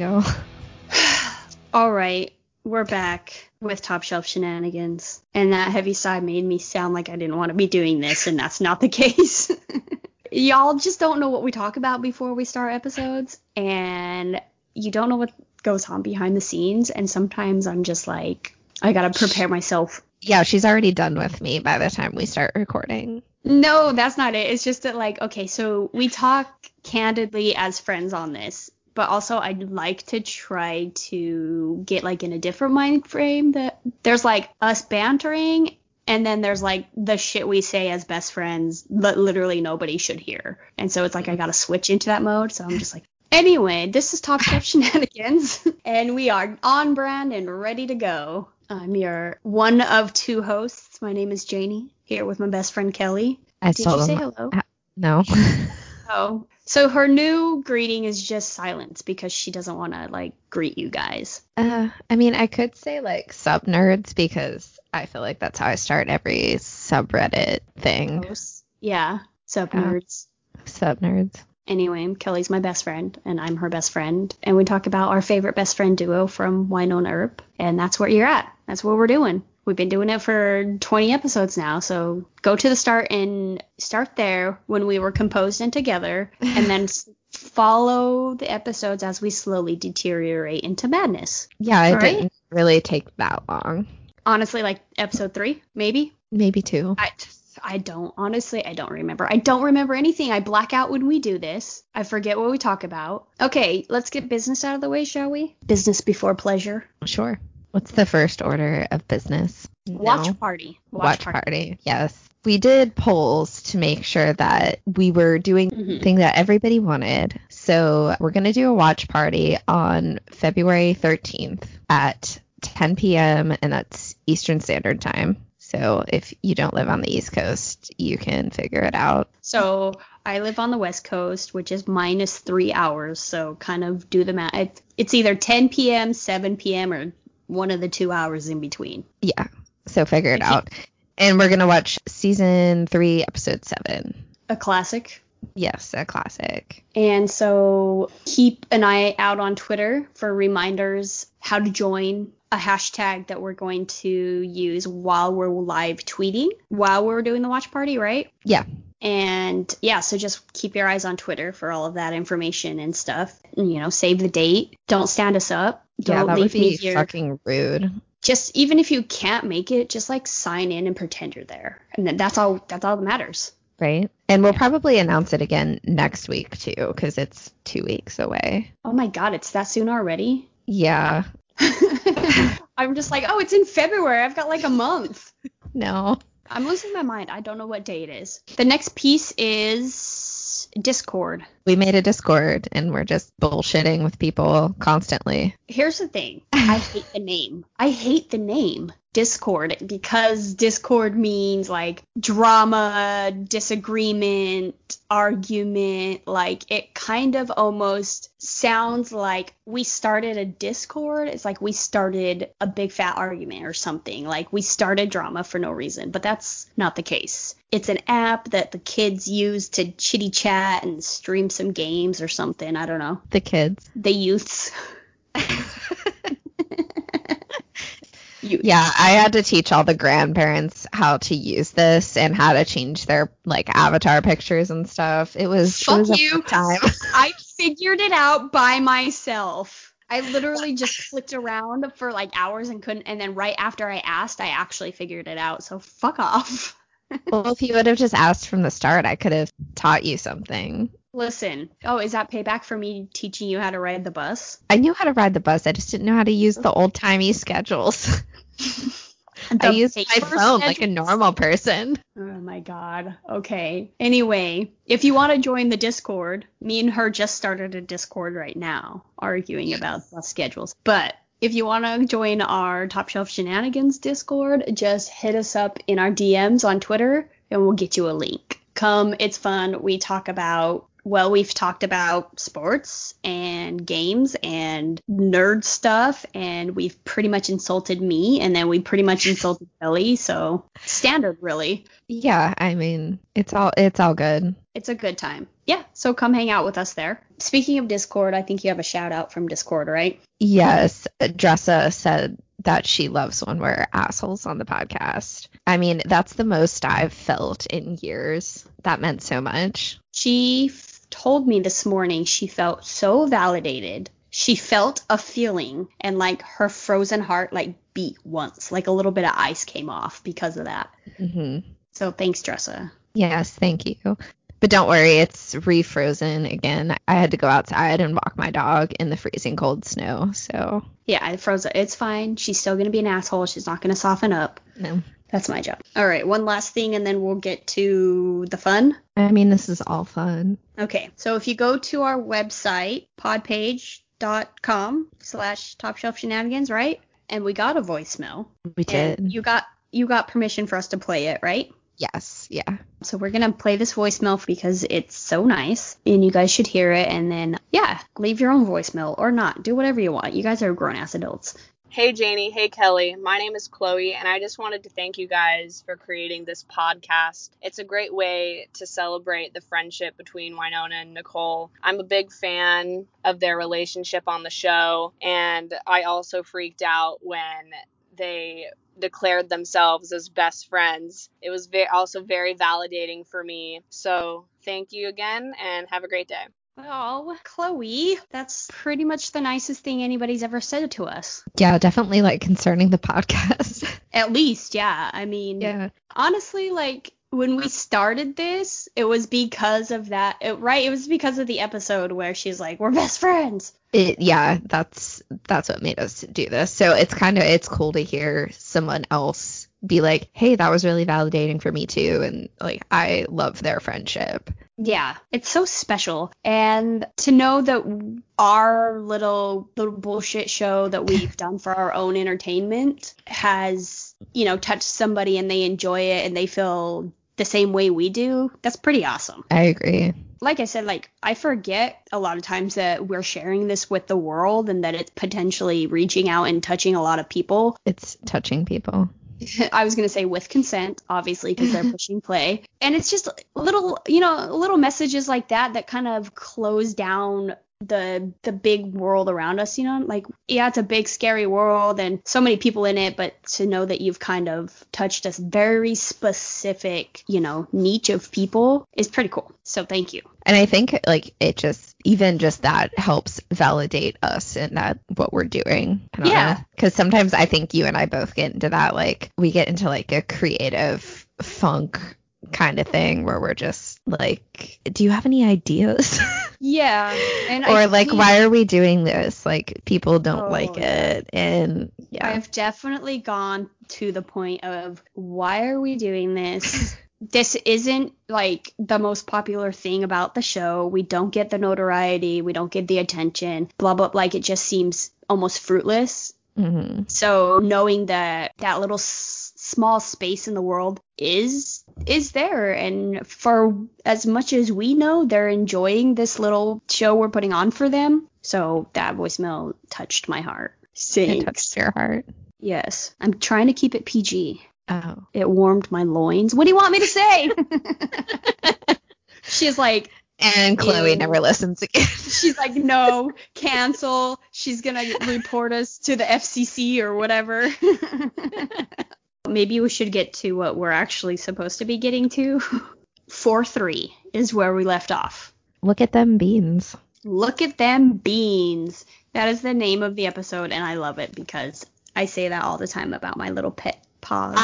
ago. All right, we're back with top shelf shenanigans, and that heavy sigh made me sound like I didn't want to be doing this, and that's not the case. Y'all just don't know what we talk about before we start episodes, and you don't know what goes on behind the scenes, and sometimes I'm just like, I gotta prepare myself. Yeah, she's already done with me by the time we start recording. No, that's not it. It's just that like, okay, so we talk candidly as friends on this, but also I'd like to try to get like in a different mind frame that there's like us bantering and then there's like the shit we say as best friends that literally nobody should hear. And so it's like I gotta switch into that mode. So I'm just like, anyway, this is Top Chef Shenanigans, and we are on brand and ready to go. I'm your one of two hosts. My name is Janie, here with my best friend Kelly. I Did you say hello? No. Oh. So her new greeting is just silence because she doesn't want to like greet you guys. uh, I mean, I could say like sub nerds because I feel like that's how I start every subreddit thing. Yeah. sub nerds. Sub nerds. Anyway, Kelly's my best friend, and I'm her best friend, and we talk about our favorite best friend duo from Wynonna Earp, and that's where you're at. That's what we're doing. We've been doing it for 20 episodes now, so go to the start and start there when we were composed and together, and then follow the episodes as we slowly deteriorate into madness. Yeah, it All right. didn't really take that long. Honestly, like episode three, maybe. Maybe two. I, I don't honestly I don't remember. I don't remember anything. I black out when we do this. I forget what we talk about. Okay, let's get business out of the way, shall we? Business before pleasure. Sure. What's the first order of business? Watch No. party. Watch, party. Yes. We did polls to make sure that we were doing Mhm. the thing that everybody wanted. So we're going to do a watch party on February 13th at 10 p.m. and that's Eastern Standard Time. So if you don't live on the East Coast, you can figure it out. So I live on the West Coast, which is minus three hours. So kind of do the math. It's either 10 p.m., 7 p.m., or one of the two hours in between. Yeah. So figure it Okay. out. And we're going to watch season three, episode seven. A classic. Yes, a classic. And so keep an eye out on Twitter for reminders how to join a hashtag that we're going to use while we're live tweeting while we're doing the watch party, right? Yeah. And yeah, so just keep your eyes on Twitter for all of that information and stuff. You know, save the date. Don't stand us up. Don't yeah, that leave would me be here. fucking rude. Just even if you can't make it, just like sign in and pretend you're there. And then that's all that's all that matters. Right. And we'll probably announce it again next week too, because it's two weeks away. Oh my god, it's that soon already? Yeah. I'm just like, oh, it's in February. I've got like a month. No. I'm losing my mind. I don't know what day it is. The next piece is Discord. We made a Discord and we're just bullshitting with people constantly. Here's the thing. I hate the name. I hate the name Discord because Discord means like drama, disagreement, argument. Like it kind of almost sounds like we started a Discord. It's like we started a big fat argument or something. Like we started drama for no reason, but that's not the case. It's an app that the kids use to chitty chat and stream some games or something. I don't know. The kids. The youths. Yeah, I had to teach all the grandparents how to use this and how to change their like avatar pictures and stuff. It was, it Fuck was you. time. I figured it out by myself. I literally just flicked around for like hours and couldn't. And then right after I asked, I actually figured it out. So fuck off. Well, if you would have just asked from the start, I could have taught you something. Listen. Oh, is that payback for me teaching you how to ride the bus? I knew how to ride the bus. I just didn't know how to use the old timey schedules. I used my phone like a normal person. Oh my god. Okay. Anyway, if you want to join the Discord, me and her just started a Discord right now, arguing about bus schedules. But if you want to join our Top Shelf Shenanigans Discord, just hit us up in our DMs on Twitter and we'll get you a link. Come, it's fun. We talk about well, we've talked about sports and games and nerd stuff, and we've pretty much insulted me, and then we pretty much insulted Kelly, so standard, really Yeah, I mean, it's all it's all good. it's a good time. yeah, so come hang out with us there. Speaking of Discord, I think you have a shout out from Discord, right? Yes, Dressa said that she loves when we're assholes on the podcast. I mean, that's the most I've felt in years. That meant so much. She f- told me this morning she felt so validated. She felt a feeling and like her frozen heart like beat once, like a little bit of ice came off because of that. hmm So thanks, Dressa. Yes, thank you. But don't worry, it's refrozen again. I had to go outside and walk my dog in the freezing cold snow. So, Yeah, I froze it. It's fine. She's still gonna be an asshole. She's not gonna soften up. no. That's my job. All right, one last thing, and then we'll get to the fun. I mean, this is all fun. Okay, so if you go to our website, podpage.com slash top shelf shenanigans, right? And we got a voicemail. We did. And you got you got permission for us to play it, right? Yes, yeah. So we're gonna play this voicemail because it's so nice, and you guys should hear it. And then yeah, leave your own voicemail or not. Do whatever you want. You guys are grown ass adults. Hey Janie, hey Kelly. My name is Chloe, and I just wanted to thank you guys for creating this podcast. It's a great way to celebrate the friendship between Wynonna and Nicole. I'm a big fan of their relationship on the show, and I also freaked out when they declared themselves as best friends. It was ve- also very validating for me. So, thank you again, and have a great day. Well, Chloe, that's pretty much the nicest thing anybody's ever said to us. Yeah, definitely like concerning the podcast. At least, yeah. I mean, yeah. honestly, like when we started this, it was because of that, it, right? It was because of the episode where she's like, "We're best friends." It, yeah, that's that's what made us do this. So it's kind of it's cool to hear someone else be like, "Hey, that was really validating for me too," and like I love their friendship. Yeah, it's so special, and to know that our little little bullshit show that we've done for our own entertainment has, you know, touched somebody and they enjoy it and they feel the same way we do. That's pretty awesome. I agree. like I said, like I forget a lot of times that we're sharing this with the world and that it's potentially reaching out and touching a lot of people. It's touching people. I was gonna say with consent, obviously, because they're pushing play, and it's just little, you know, little messages like that that kind of close down the the big world around us. You know, like yeah, it's a big scary world and so many people in it, but to know that you've kind of touched a very specific, you know, niche of people is pretty cool. So thank you. And I think like it just even just that helps validate us in that what we're doing. Yeah. Because sometimes I think you and I both get into that like we get into like a creative funk kind of thing where we're just like, do you have any ideas? Yeah, and or I like why are we doing this? Like people don't Oh, like it and yeah. I've definitely gone to the point of why are we doing this? this isn't like the most popular thing about the show. We don't get the notoriety, we don't get the attention, blah blah. Like it just seems almost fruitless. hmm So knowing that that little small space in the world is is there, and for as much as we know, they're enjoying this little show we're putting on for them. So that voicemail touched my heart. It touched your heart. Yes, I'm trying to keep it PG. Oh. It warmed my loins. What do you want me to say? she's like, And Chloe Ew. never listens again. she's like, no, cancel. She's gonna report us to the FCC or whatever. Maybe we should get to what we're actually supposed to be getting to. Four three is where we left off. Look at them beans. Look at them beans. That is the name of the episode, and I love it because I say that all the time about my little pet paws.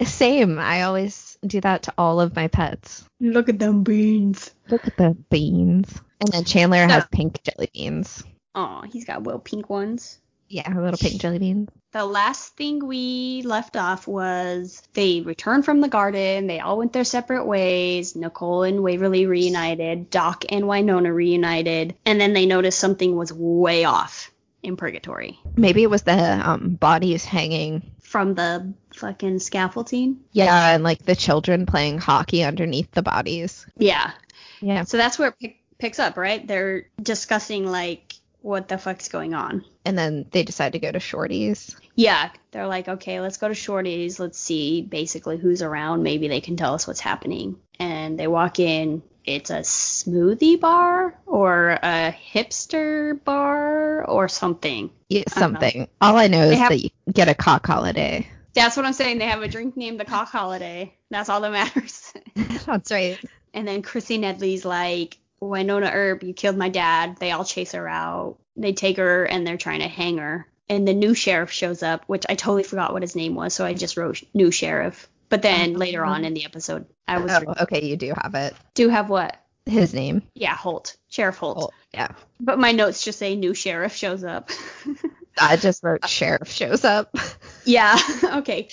I, same. I always do that to all of my pets. Look at them beans. Look at the beans. And then Chandler has pink jelly beans. Oh, he's got little pink ones. Yeah, little pink jelly beans. The last thing we left off was they returned from the garden. They all went their separate ways. Nicole and Waverly reunited. Doc and Wynonna reunited. And then they noticed something was way off in Purgatory Maybe it was the um, bodies hanging. from the fucking scaffolding. Yeah, and like the children playing hockey underneath the bodies. Yeah. Yeah. So that's where it pick, picks up, right? They're discussing, like, what the fuck's going on. And then they decide to go to Shorty's. Yeah, they're like, okay, let's go to Shorty's. Let's see basically who's around. Maybe they can tell us what's happening. And they walk in, it's a smoothie bar or a hipster bar or something. Yeah, I something. All I know is have- that you get a cock holiday. That's what I'm saying. They have a drink named the Cock Holiday. That's all that matters. That's right. and then Chrissy Nedley's like, Wynonna Earp, you killed my dad. They all chase her out. They take her and they're trying to hang her. And the new sheriff shows up, which I totally forgot what his name was, so I just wrote new sheriff. But then oh, later on mm-hmm. in the episode, I was Oh, okay, you do have it. do have what? His name. Yeah, Holt, Sheriff Holt. Oh, yeah. But my notes just say new sheriff shows up. I just wrote sheriff shows up. yeah, okay.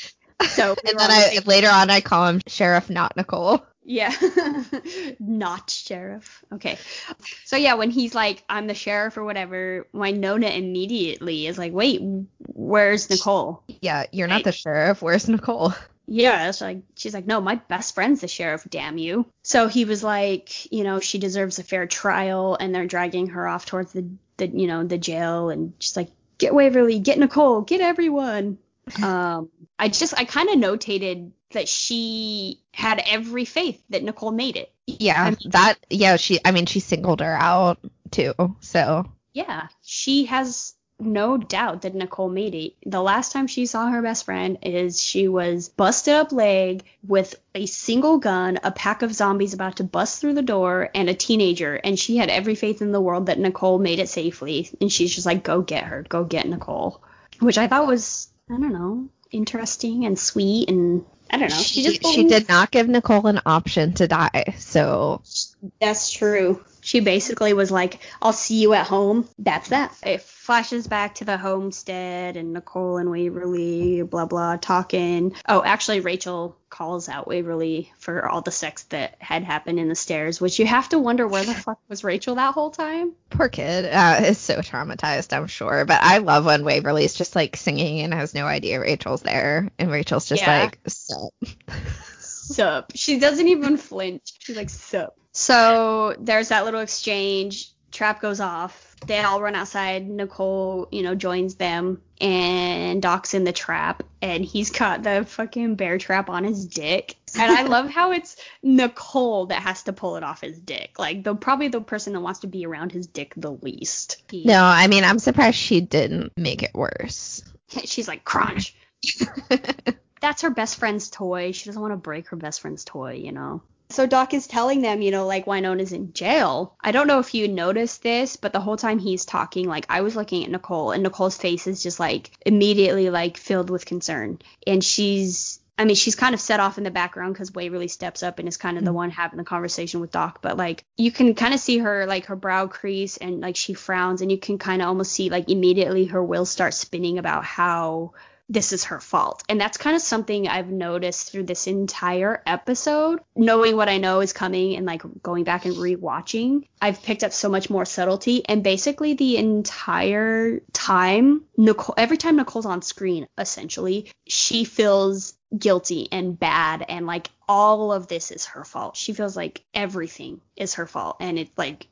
So And then I later on I call him Sheriff Not Nicole. Yeah. Not sheriff. Okay. So yeah, when he's like, I'm the sheriff or whatever, Wynonna immediately is like, wait, where's Nicole? Yeah, you're not the sheriff. Where's Nicole? Yeah, it's like she's like, no, my best friend's the sheriff, damn you. So he was like, you know, she deserves a fair trial, and they're dragging her off towards the, the you know, the jail, and she's like, get Waverly, get Nicole, get everyone. Um, I just, I kind of notated that she had every faith that Nicole made it. Yeah, I mean- that yeah, she I mean she singled her out too. So Yeah, she has no doubt that Nicole made it. The last time she saw her best friend is she was busted up leg with a single gun, a pack of zombies about to bust through the door, and a teenager. And she had every faith in the world that Nicole made it safely. And she's just like, go get her, go get Nicole. Which I thought was, I don't know, interesting and sweet. And I don't know. She, just she did not give Nicole an option to die. So That's true. She basically was like, I'll see you at home. That's that. It flashes back to the homestead and Nicole and Waverly, blah, blah, talking. Oh, actually, Rachel calls out Waverly for all the sex that had happened in the stairs, which you have to wonder where the fuck was Rachel that whole time? poor kid uh, is so traumatized, I'm sure. But I love when Waverly's just like singing and has no idea Rachel's there, and Rachel's just Yeah. like, so Sup. She doesn't even flinch. She's like, sup. So there's that little exchange. Trap goes off. They all run outside. Nicole, you know, joins them and Doc's in the trap and he's got the fucking bear trap on his dick. And I love how it's Nicole that has to pull it off his dick. Like the probably the person that wants to be around his dick the least. no, I mean I'm surprised she didn't make it worse. She's like, crunch. that's her best friend's toy. She doesn't want to break her best friend's toy, you know. So Doc is telling them, you know, like Wynonna's in jail. I don't know if you noticed this, but the whole time he's talking, like I was looking at Nicole, and Nicole's face is just like immediately like filled with concern, and she's. I mean, she's kind of set off in the background because Waverly steps up and is kind of the mm. one having the conversation with Doc. But like, you can kind of see her, like her brow crease and like she frowns, and you can kind of almost see like immediately her wheels start spinning about how this is her fault. And that's kind of something I've noticed through this entire episode. Knowing what I know is coming and like going back and rewatching, I've picked up so much more subtlety. And basically, the entire time, Nicole, every time Nicole's on screen, essentially, she feels guilty and bad and like all of this is her fault. She feels like everything is her fault. And it's like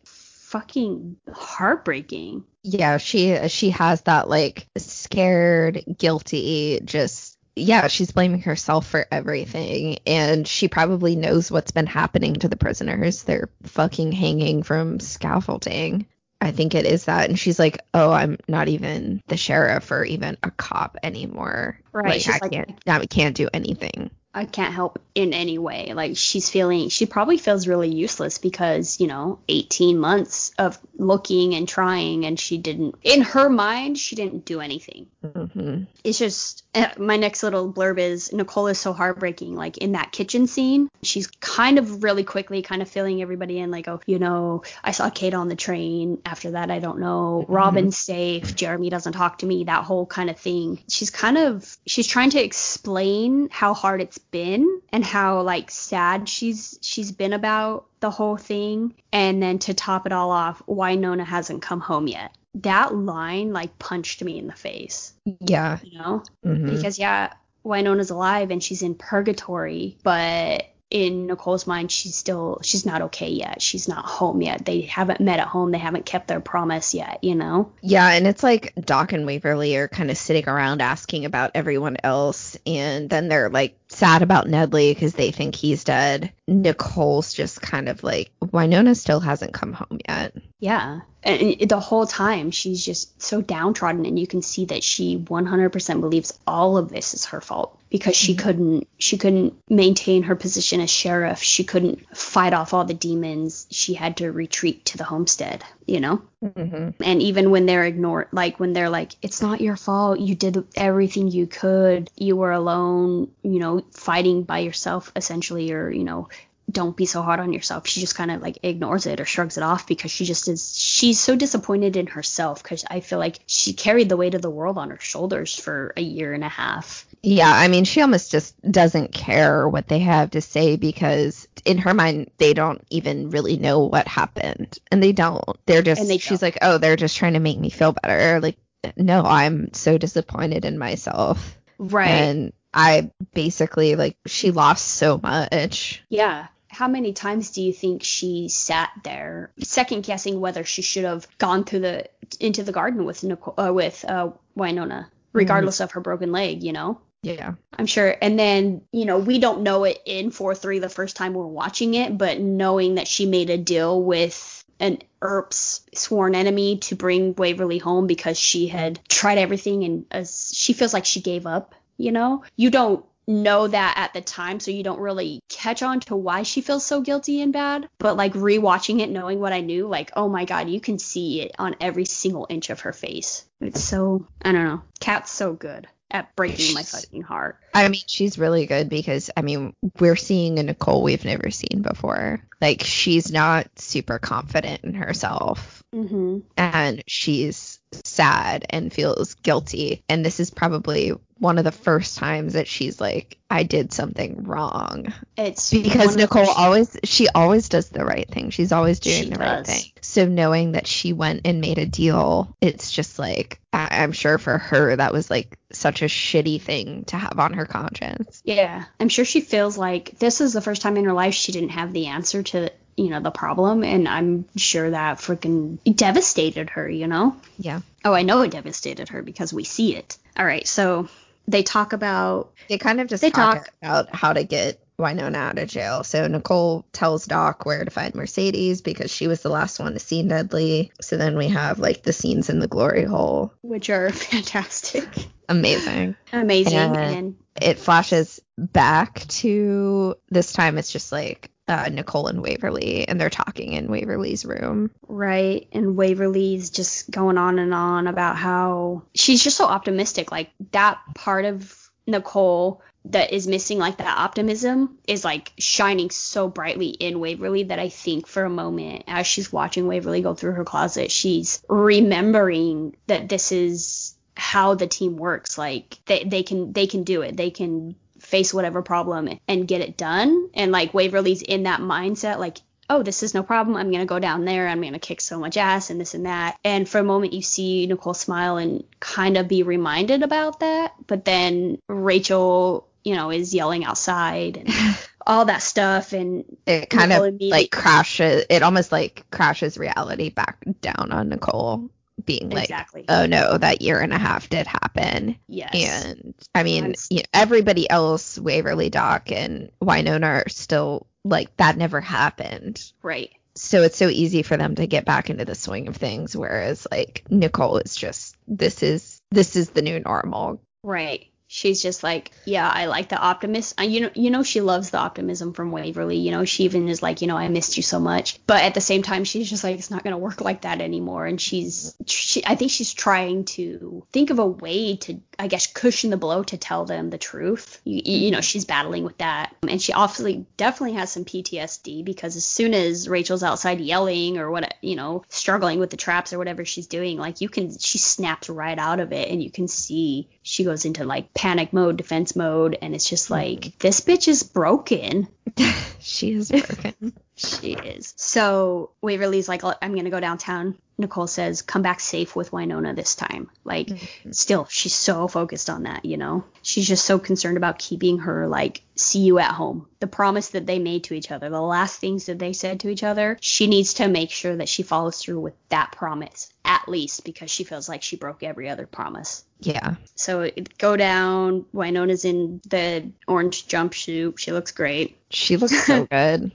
fucking heartbreaking. Yeah, she she has that like scared, guilty, just yeah, she's blaming herself for everything and she probably knows what's been happening to the prisoners. They're fucking hanging from scaffolding. I think it is that and she's like, "Oh, I'm not even the sheriff or even a cop anymore. Right, Like I like- can't I can't do anything." I can't help in any way. Like she's feeling, she probably feels really useless because, you know, 18 months of looking and trying and she didn't, in her mind, she didn't do anything. hmm It's just, uh, my next little blurb is Nicole is so heartbreaking. Like in that kitchen scene, she's kind of really quickly kind of filling everybody in, like, oh, you know, I saw Kate on the train. After that, I don't know. Robin's safe. Jeremy doesn't talk to me. That whole kind of thing. She's kind of, she's trying to explain how hard it's been and how like sad she's she's been about the whole thing. And then to top it all off, Wynonna hasn't come home yet. That line like punched me in the face, Yeah. you know? hmm because yeah, Wynonna's alive and she's in purgatory, but in Nicole's mind, she's still she's not okay yet. She's not home yet. They haven't met at home. They haven't kept their promise yet. You know? Yeah, and it's like Doc and Waverly are kind of sitting around asking about everyone else, and then they're like sad about Nedley because they think he's dead. Nicole's just kind of like Wynonna still hasn't come home yet. Yeah. And the whole time she's just so downtrodden and you can see that she 100% believes all of this is her fault because she mm-hmm. couldn't she couldn't maintain her position as sheriff. She couldn't fight off all the demons. She had to retreat to the homestead, you know? Mm-hmm. And even when they're ignored like when they're like it's not your fault. You did everything you could. You were alone, you know, fighting by yourself essentially or, you know, don't be so hard on yourself. She just kind of like ignores it or shrugs it off because she just is she's so disappointed in herself because I feel like she carried the weight of the world on her shoulders for a year and a half. Yeah, I mean, she almost just doesn't care what they have to say because in her mind they don't even really know what happened and they don't. They're just they she's don't. like, "Oh, they're just trying to make me feel better." Like, no, I'm so disappointed in myself. Right. And I basically like she lost so much. Yeah how many times do you think she sat there second guessing whether she should have gone to the into the garden with Nicole, uh, with uh, Wynonna, regardless mm. of her broken leg, you know? Yeah. I'm sure. And then, you know, we don't know it in 4 3 the first time we're watching it, but knowing that she made a deal with an Earp's sworn enemy to bring Waverly home because she had tried everything and as she feels like she gave up, you know? You don't know that at the time, so you don't really catch on to why she feels so guilty and bad. But like rewatching it, knowing what I knew, like, oh my god, you can see it on every single inch of her face. It's so I don't know. Kat's so good at breaking my fucking heart. I mean, she's really good because I mean, we're seeing a Nicole we've never seen before. Like she's not super confident in herself. Mm-hmm. And she's sad and feels guilty. And this is probably one of the first times that she's like, I did something wrong. It's because Nicole always she always does the right thing. She's always doing the does. right thing. So knowing that she went and made a deal, it's just like I, I'm sure for her that was like such a shitty thing to have on her conscience. Yeah, I'm sure she feels like this is the first time in her life she didn't have the answer to you know the problem and i'm sure that freaking devastated her you know? Yeah. Oh i know it devastated her because we see it. All right so they talk about they kind of just they talk, talk about how to get Wynonna out of jail. So Nicole tells Doc where to find Mercedes because she was the last one to see Nedley. So then we have like the scenes in the glory hole, which are fantastic. Amazing. Amazing. And, and it flashes back to this time it's just like uh, Nicole and Waverly, and they're talking in Waverly's room. Right. And Waverly's just going on and on about how she's just so optimistic. Like that part of Nicole that is missing, like that optimism, is like shining so brightly in Waverly that I think for a moment, as she's watching Waverly go through her closet, she's remembering that this is how the team works like they, they can they can do it they can face whatever problem and get it done. And like Waverly's in that mindset, like, oh, this is no problem. I'm going to go down there. I'm going to kick so much ass and this and that. And for a moment, you see Nicole smile and kind of be reminded about that. But then Rachel, you know, is yelling outside and all that stuff. And it kind Nicole of like crashes, it almost like crashes reality back down on Nicole being like, exactly. oh no, that year and a half did happen. Yes. And I mean, you know, everybody else, Waverly Doc and Wynonna are still like, that never happened. Right. So it's so easy for them to get back into the swing of things, whereas like Nicole is just, this is, this is the new normal. Right she's just like, yeah, I like the optimist. Uh, you know, you know, she loves the optimism from Waverly. You know, she even is like, you know, I missed you so much. But at the same time, she's just like, it's not gonna work like that anymore. And she's, she, I think she's trying to think of a way to, I guess, cushion the blow to tell them the truth. You, you know, she's battling with that, and she obviously definitely has some PTSD because as soon as Rachel's outside yelling or what, you know, struggling with the traps or whatever she's doing, like you can, she snaps right out of it, and you can see she goes into like panic mode, defense mode, and it's just like mm-hmm. this bitch is broken. she is broken. She is. So Waverly's like, I'm gonna go downtown. Nicole says, come back safe with Wynonna this time. Like, mm-hmm. still, she's so focused on that, you know? She's just so concerned about keeping her, like, see you at home. The promise that they made to each other, the last things that they said to each other, she needs to make sure that she follows through with that promise, at least, because she feels like she broke every other promise. Yeah. So go down. Wynonna's in the orange jumpsuit. She looks great. She looks so good.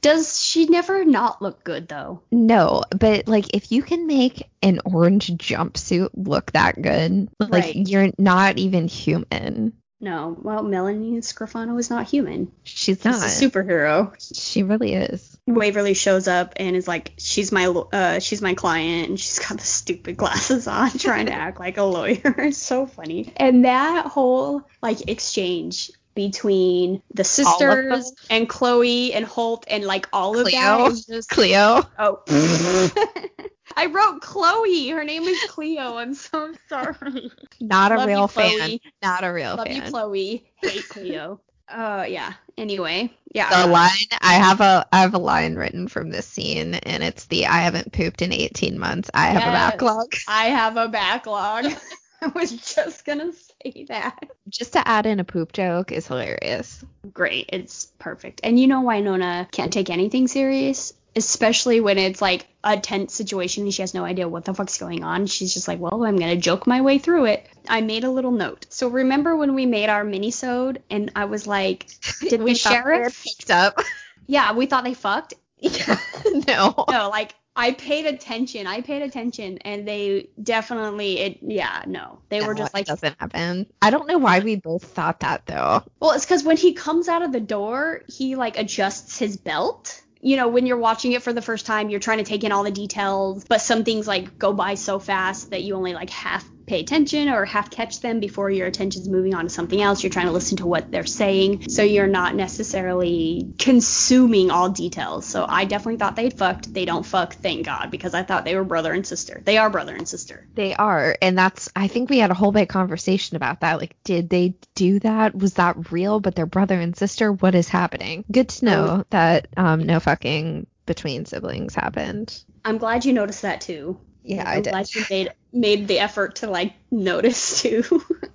Does she never not look good though? No, but like if you can make an orange jumpsuit look that good, like right. you're not even human. No, well, Melanie Scrofano is not human. She's not. She's a superhero. She really is. Waverly shows up and is like, she's my uh, she's my client, and she's got the stupid glasses on, trying to act like a lawyer. It's so funny. And that whole like exchange between the sisters and Chloe and Holt and like all Cleo. of that is just Cleo. Oh. I wrote Chloe. Her name is Cleo. I'm so sorry. Not a Love real you, fan. Not a real Love fan. Love you, Chloe. Hate Cleo. uh yeah. Anyway, yeah. The line I have a I have a line written from this scene and it's the I haven't pooped in 18 months. I have yes, a backlog. I have a backlog. I was just gonna say that. Just to add in a poop joke is hilarious. Great. It's perfect. And you know Wynonna can't take anything serious? especially when it's like a tense situation and she has no idea what the fuck's going on. She's just like, well, I'm gonna joke my way through it. I made a little note. So remember when we made our mini-sode and I was like, did we the sheriff picked up? Yeah, we thought they fucked. Yeah, no. No, like I paid attention. I paid attention, and they definitely it. Yeah, no, they no, were just like doesn't happen. I don't know why we both thought that though. Well, it's because when he comes out of the door, he like adjusts his belt you know, when you're watching it for the first time, you're trying to take in all the details, but some things like go by so fast that you only like half pay attention or half catch them before your attention's moving on to something else. You're trying to listen to what they're saying, so you're not necessarily consuming all details. So I definitely thought they'd fucked. They don't fuck, thank God, because I thought they were brother and sister. They are brother and sister. They are, and that's I think we had a whole big conversation about that. Like, did they do that? Was that real? But they're brother and sister. What is happening? Good to know oh. that um, no fucking between siblings happened. I'm glad you noticed that too. Yeah, I'm I did. Glad you made made the effort to like notice too.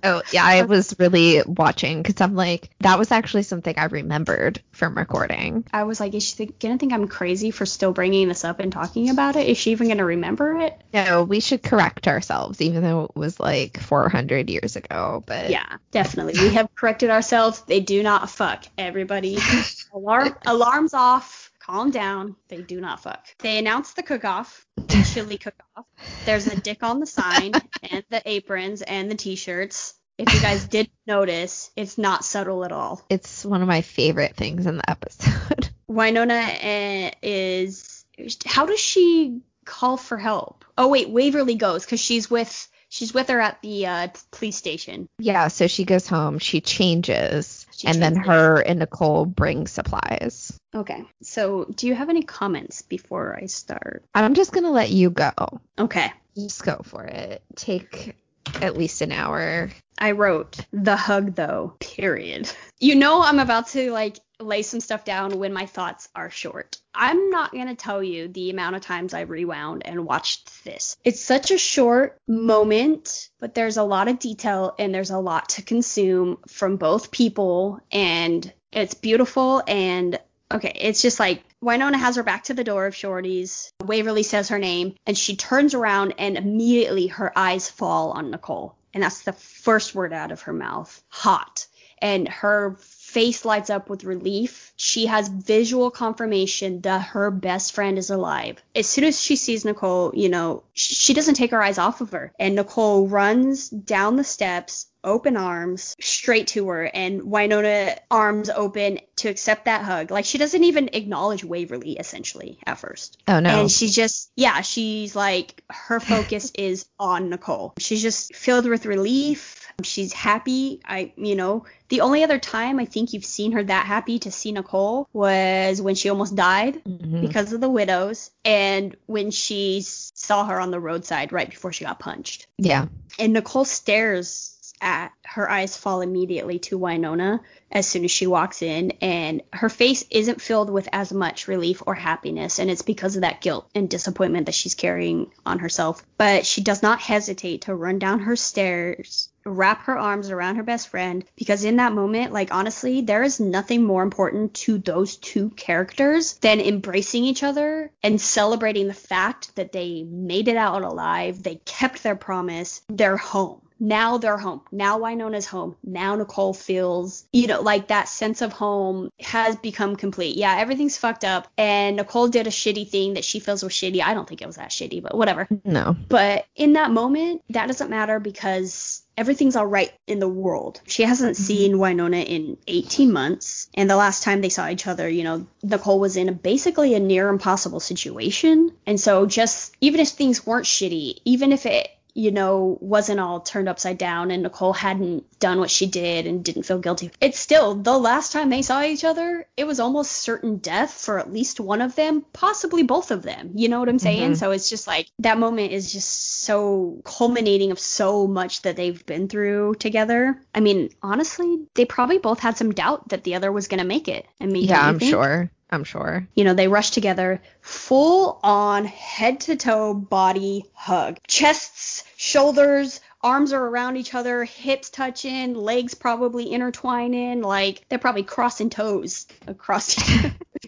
oh yeah, I was really watching because I'm like that was actually something I remembered from recording. I was like, is she th- gonna think I'm crazy for still bringing this up and talking about it? Is she even gonna remember it? No, we should correct ourselves, even though it was like 400 years ago. But yeah, definitely, we have corrected ourselves. They do not fuck. Everybody, alarm alarms off calm down. They do not fuck. They announced the cook off, the chili cook off. There's a dick on the sign and the aprons and the t-shirts. If you guys did notice, it's not subtle at all. It's one of my favorite things in the episode. Wynonna eh, is how does she call for help? Oh wait, Waverly goes because she's with she's with her at the uh, police station. Yeah, so she goes home, she changes, and then her and Nicole bring supplies. Okay. So, do you have any comments before I start? I'm just going to let you go. Okay. Just go for it. Take at least an hour. I wrote the hug though, period. You know I'm about to like lay some stuff down when my thoughts are short. I'm not going to tell you the amount of times I rewound and watched this. It's such a short moment, but there's a lot of detail and there's a lot to consume from both people and it's beautiful and Okay, it's just like Wynonna has her back to the door of Shorty's. Waverly says her name, and she turns around, and immediately her eyes fall on Nicole. And that's the first word out of her mouth hot. And her face lights up with relief. She has visual confirmation that her best friend is alive. As soon as she sees Nicole, you know, she doesn't take her eyes off of her. And Nicole runs down the steps, open arms straight to her and Wynonna arms open to accept that hug. Like she doesn't even acknowledge Waverly essentially at first. Oh no. And she just yeah, she's like her focus is on Nicole. She's just filled with relief. She's happy. I you know, the only other time I think you've seen her that happy to see Nicole was when she almost died mm-hmm. because of the widows and when she saw her on the roadside right before she got punched. Yeah. And Nicole stares at her eyes fall immediately to Wynonna as soon as she walks in, and her face isn't filled with as much relief or happiness, and it's because of that guilt and disappointment that she's carrying on herself. But she does not hesitate to run down her stairs wrap her arms around her best friend because in that moment like honestly there is nothing more important to those two characters than embracing each other and celebrating the fact that they made it out alive they kept their promise they're home now they're home. Now Wynonna's home. Now Nicole feels, you know, like that sense of home has become complete. Yeah, everything's fucked up. And Nicole did a shitty thing that she feels was shitty. I don't think it was that shitty, but whatever. No. But in that moment, that doesn't matter because everything's all right in the world. She hasn't mm-hmm. seen Wynonna in 18 months, and the last time they saw each other, you know, Nicole was in a, basically a near impossible situation. And so just even if things weren't shitty, even if it you know, wasn't all turned upside down and Nicole hadn't done what she did and didn't feel guilty. It's still the last time they saw each other, it was almost certain death for at least one of them, possibly both of them. You know what I'm saying? Mm-hmm. So it's just like that moment is just so culminating of so much that they've been through together. I mean, honestly, they probably both had some doubt that the other was going to make it. I mean, Yeah, I'm think? sure. I'm sure. You know, they rush together, full on head to toe body hug. Chests, shoulders, arms are around each other, hips touching, legs probably intertwining, like they're probably crossing toes across.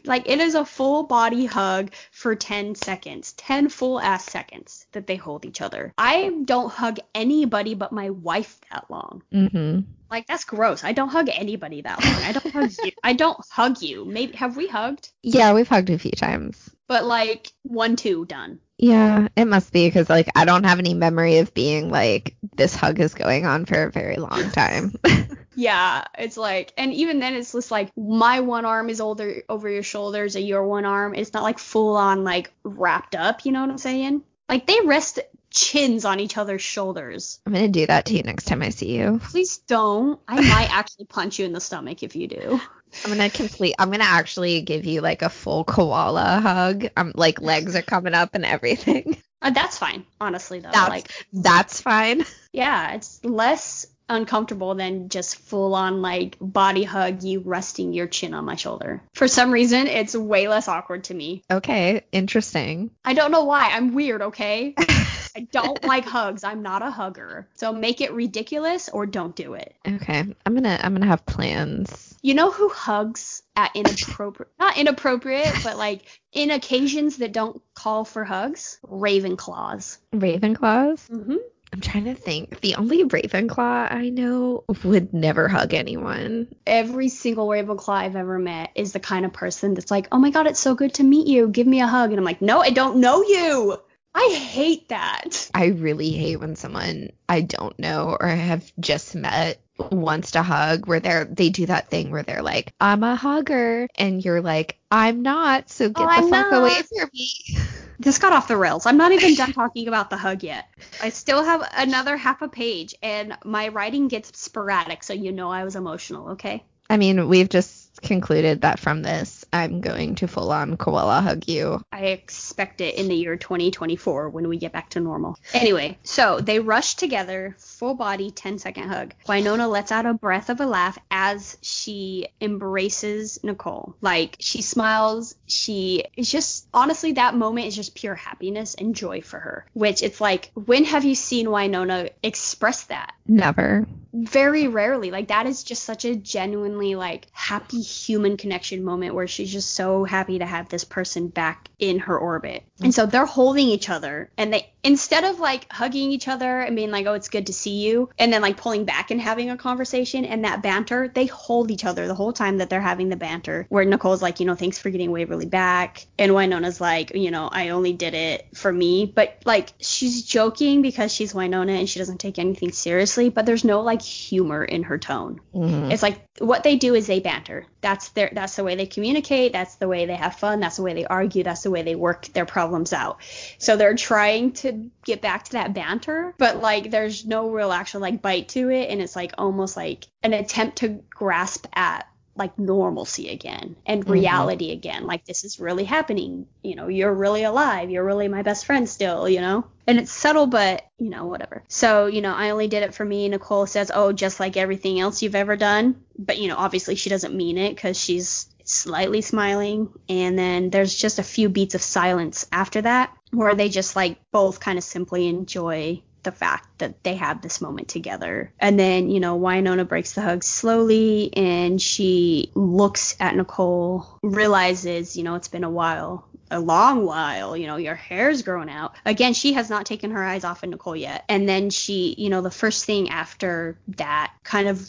Like it is a full body hug for 10 seconds, 10 full ass seconds that they hold each other. I don't hug anybody but my wife that long. hmm Like that's gross. I don't hug anybody that long. I don't hug you. I don't hug you. Maybe have we hugged? Yeah, we've hugged a few times. But like one, two, done. Yeah, it must be because like I don't have any memory of being like this hug is going on for a very long time. Yeah, it's like, and even then, it's just like my one arm is older over your shoulders, and your one arm. It's not like full on like wrapped up. You know what I'm saying? Like they rest chins on each other's shoulders. I'm gonna do that to you next time I see you. Please don't. I might actually punch you in the stomach if you do. I'm gonna complete. I'm gonna actually give you like a full koala hug. I'm like legs are coming up and everything. Uh, that's fine, honestly though. That's like, that's fine. yeah, it's less uncomfortable than just full on like body hug you resting your chin on my shoulder. For some reason, it's way less awkward to me. Okay, interesting. I don't know why. I'm weird, okay? I don't like hugs. I'm not a hugger. So make it ridiculous or don't do it. Okay, I'm gonna I'm gonna have plans. You know who hugs at inappropriate not inappropriate, but like in occasions that don't call for hugs? Ravenclaws. Ravenclaws. Mm-hmm. I'm trying to think. The only Ravenclaw I know would never hug anyone. Every single Ravenclaw I've ever met is the kind of person that's like, "Oh my god, it's so good to meet you. Give me a hug." And I'm like, "No, I don't know you." I hate that. I really hate when someone I don't know or have just met wants to hug where they're they do that thing where they're like, I'm a hugger and you're like, I'm not, so get Oh, the fuck away from me. This got off the rails. I'm not even done talking about the hug yet. I still have another half a page, and my writing gets sporadic, so you know I was emotional, okay? I mean, we've just concluded that from this I'm going to full on koala hug you. I expect it in the year 2024 when we get back to normal. Anyway, so they rush together, full body, 10 second hug. Wynonna lets out a breath of a laugh as she embraces Nicole. Like, she smiles. She is just, honestly, that moment is just pure happiness and joy for her. Which it's like, when have you seen Wynonna express that? Never. very rarely like that is just such a genuinely like happy human connection moment where she's just so happy to have this person back in her orbit. And mm-hmm. so they're holding each other and they instead of like hugging each other and being like oh it's good to see you and then like pulling back and having a conversation and that banter they hold each other the whole time that they're having the banter where nicole's like you know thanks for getting waverly back and wynonna's like you know i only did it for me but like she's joking because she's wynonna and she doesn't take anything seriously but there's no like humor in her tone Mhm. it's like what they do is they banter. That's their that's the way they communicate, that's the way they have fun, that's the way they argue, that's the way they work their problems out. So they're trying to get back to that banter, but like there's no real actual like bite to it and it's like almost like an attempt to grasp at like normalcy again and reality mm-hmm. again. Like this is really happening. You know, you're really alive. You're really my best friend still, you know? And it's subtle, but you know, whatever. So, you know, I only did it for me. Nicole says, oh, just like everything else you've ever done. But, you know, obviously she doesn't mean it because she's slightly smiling. And then there's just a few beats of silence after that where they just like both kind of simply enjoy the fact that they have this moment together. And then, you know, Wynonna breaks the hug slowly and she looks at Nicole, realizes, you know, it's been a while, a long while, you know, your hair's grown out. Again, she has not taken her eyes off of Nicole yet. And then she, you know, the first thing after that kind of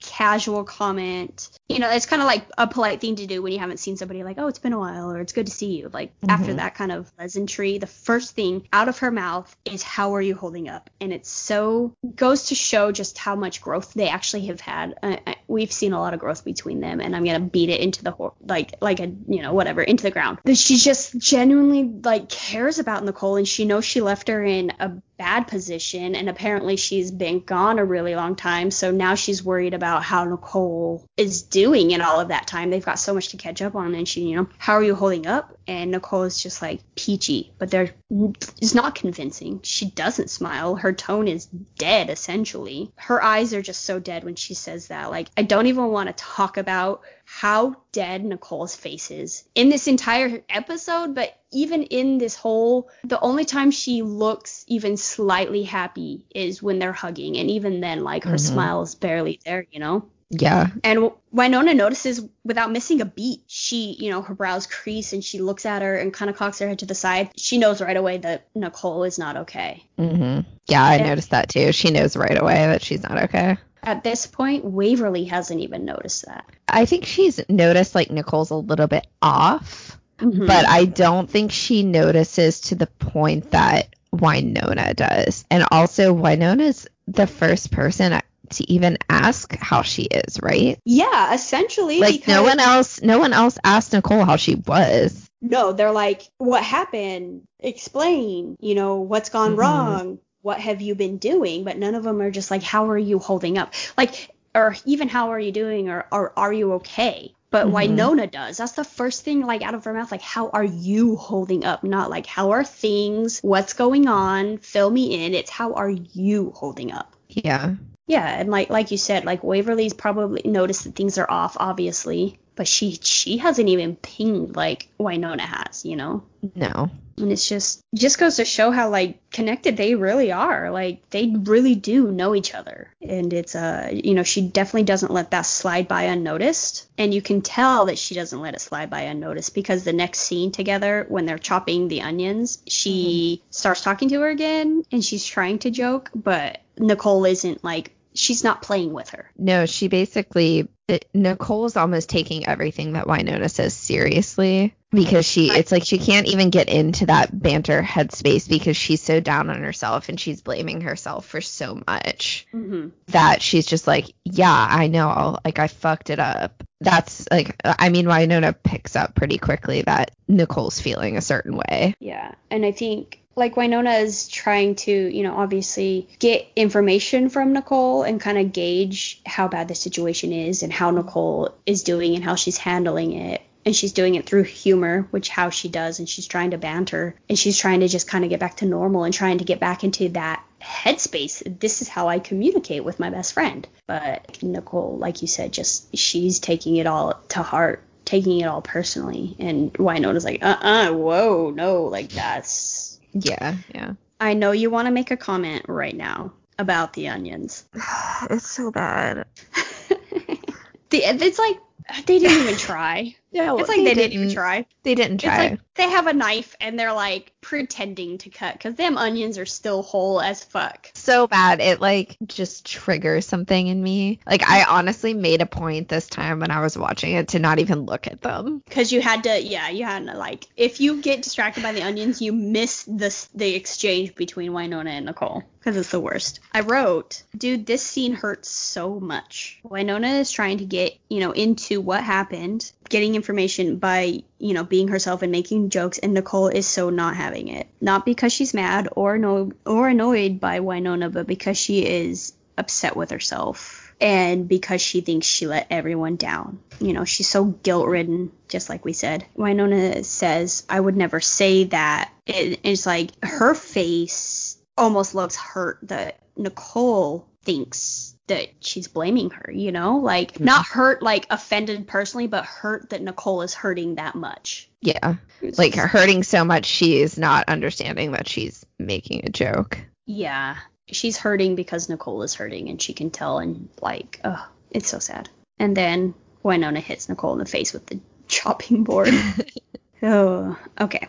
casual comment. You know, it's kind of like a polite thing to do when you haven't seen somebody like, oh, it's been a while or it's good to see you. Like mm-hmm. after that kind of pleasantry, the first thing out of her mouth is, how are you holding up? And it's so goes to show just how much growth they actually have had. Uh, we've seen a lot of growth between them, and I'm gonna beat it into the like like a you know whatever into the ground. But she just genuinely like cares about Nicole, and she knows she left her in a bad position and apparently she's been gone a really long time so now she's worried about how Nicole is doing in all of that time they've got so much to catch up on and she you know how are you holding up and Nicole is just like peachy but they're it's not convincing she doesn't smile her tone is dead essentially her eyes are just so dead when she says that like I don't even want to talk about how dead Nicole's face is in this entire episode, but even in this whole, the only time she looks even slightly happy is when they're hugging. And even then, like her mm-hmm. smile is barely there, you know? Yeah. And Wynonna notices without missing a beat, she, you know, her brows crease and she looks at her and kind of cocks her head to the side. She knows right away that Nicole is not okay. Mm-hmm. Yeah, I and, noticed that too. She knows right away that she's not okay. At this point, Waverly hasn't even noticed that. I think she's noticed like Nicole's a little bit off, mm-hmm. but I don't think she notices to the point that Wynonna does. And also, Wynonna's the first person to even ask how she is, right? Yeah, essentially. Like no one else, no one else asked Nicole how she was. No, they're like, what happened? Explain. You know, what's gone mm-hmm. wrong? what have you been doing? But none of them are just like, how are you holding up? Like, or even how are you doing or, or are you okay? But mm-hmm. Wynonna does. That's the first thing like out of her mouth. Like, how are you holding up? Not like how are things? What's going on? Fill me in. It's how are you holding up? Yeah. Yeah, and like like you said, like Waverly's probably noticed that things are off, obviously, but she she hasn't even pinged like Wynonna has, you know? No and it's just just goes to show how like connected they really are like they really do know each other and it's uh you know she definitely doesn't let that slide by unnoticed and you can tell that she doesn't let it slide by unnoticed because the next scene together when they're chopping the onions she mm-hmm. starts talking to her again and she's trying to joke but nicole isn't like she's not playing with her. No, she basically Nicole is almost taking everything that Wynonna says seriously because she it's like she can't even get into that banter headspace because she's so down on herself and she's blaming herself for so much mm-hmm. that she's just like yeah i know i like i fucked it up that's like i mean Wynonna picks up pretty quickly that nicole's feeling a certain way yeah and i think like Wynonna is trying to, you know, obviously get information from Nicole and kind of gauge how bad the situation is and how Nicole is doing and how she's handling it and she's doing it through humor, which how she does, and she's trying to banter, and she's trying to just kind of get back to normal and trying to get back into that headspace. This is how I communicate with my best friend. But Nicole, like you said, just she's taking it all to heart, taking it all personally, and Wynonna's like, uh uh, whoa, no, like that's yeah, yeah. I know you want to make a comment right now about the onions. it's so bad. the, it's like they didn't even try. Yeah, it's like they, they didn't, didn't, even try. They didn't try. It's like they have a knife and they're like pretending to cut because them onions are still whole as fuck. So bad. It like just triggers something in me. Like I honestly made a point this time when I was watching it to not even look at them. Because you had to, yeah, you had to like if you get distracted by the onions, you miss the the exchange between Wynonna and Nicole because it's the worst. I wrote, dude, this scene hurts so much. Wynonna is trying to get you know into what happened, getting information by you know, being herself and making jokes, and Nicole is so not having it. Not because she's mad or no or annoyed by Wynonna, but because she is upset with herself. and because she thinks she let everyone down. You know, she's so guilt ridden, just like we said. Wynonna says, I would never say that. It, it's like her face almost looks hurt that Nicole thinks that she's blaming her, you know? Like, mm-hmm. not hurt, like offended personally, but hurt that Nicole is hurting that much. Yeah. Like hurting so much she is not understanding that she's making a joke. Yeah. She's hurting because Nicole is hurting and she can tell and like, oh, it's so sad. And then Wynonna hits Nicole in the face with the chopping board. oh, okay.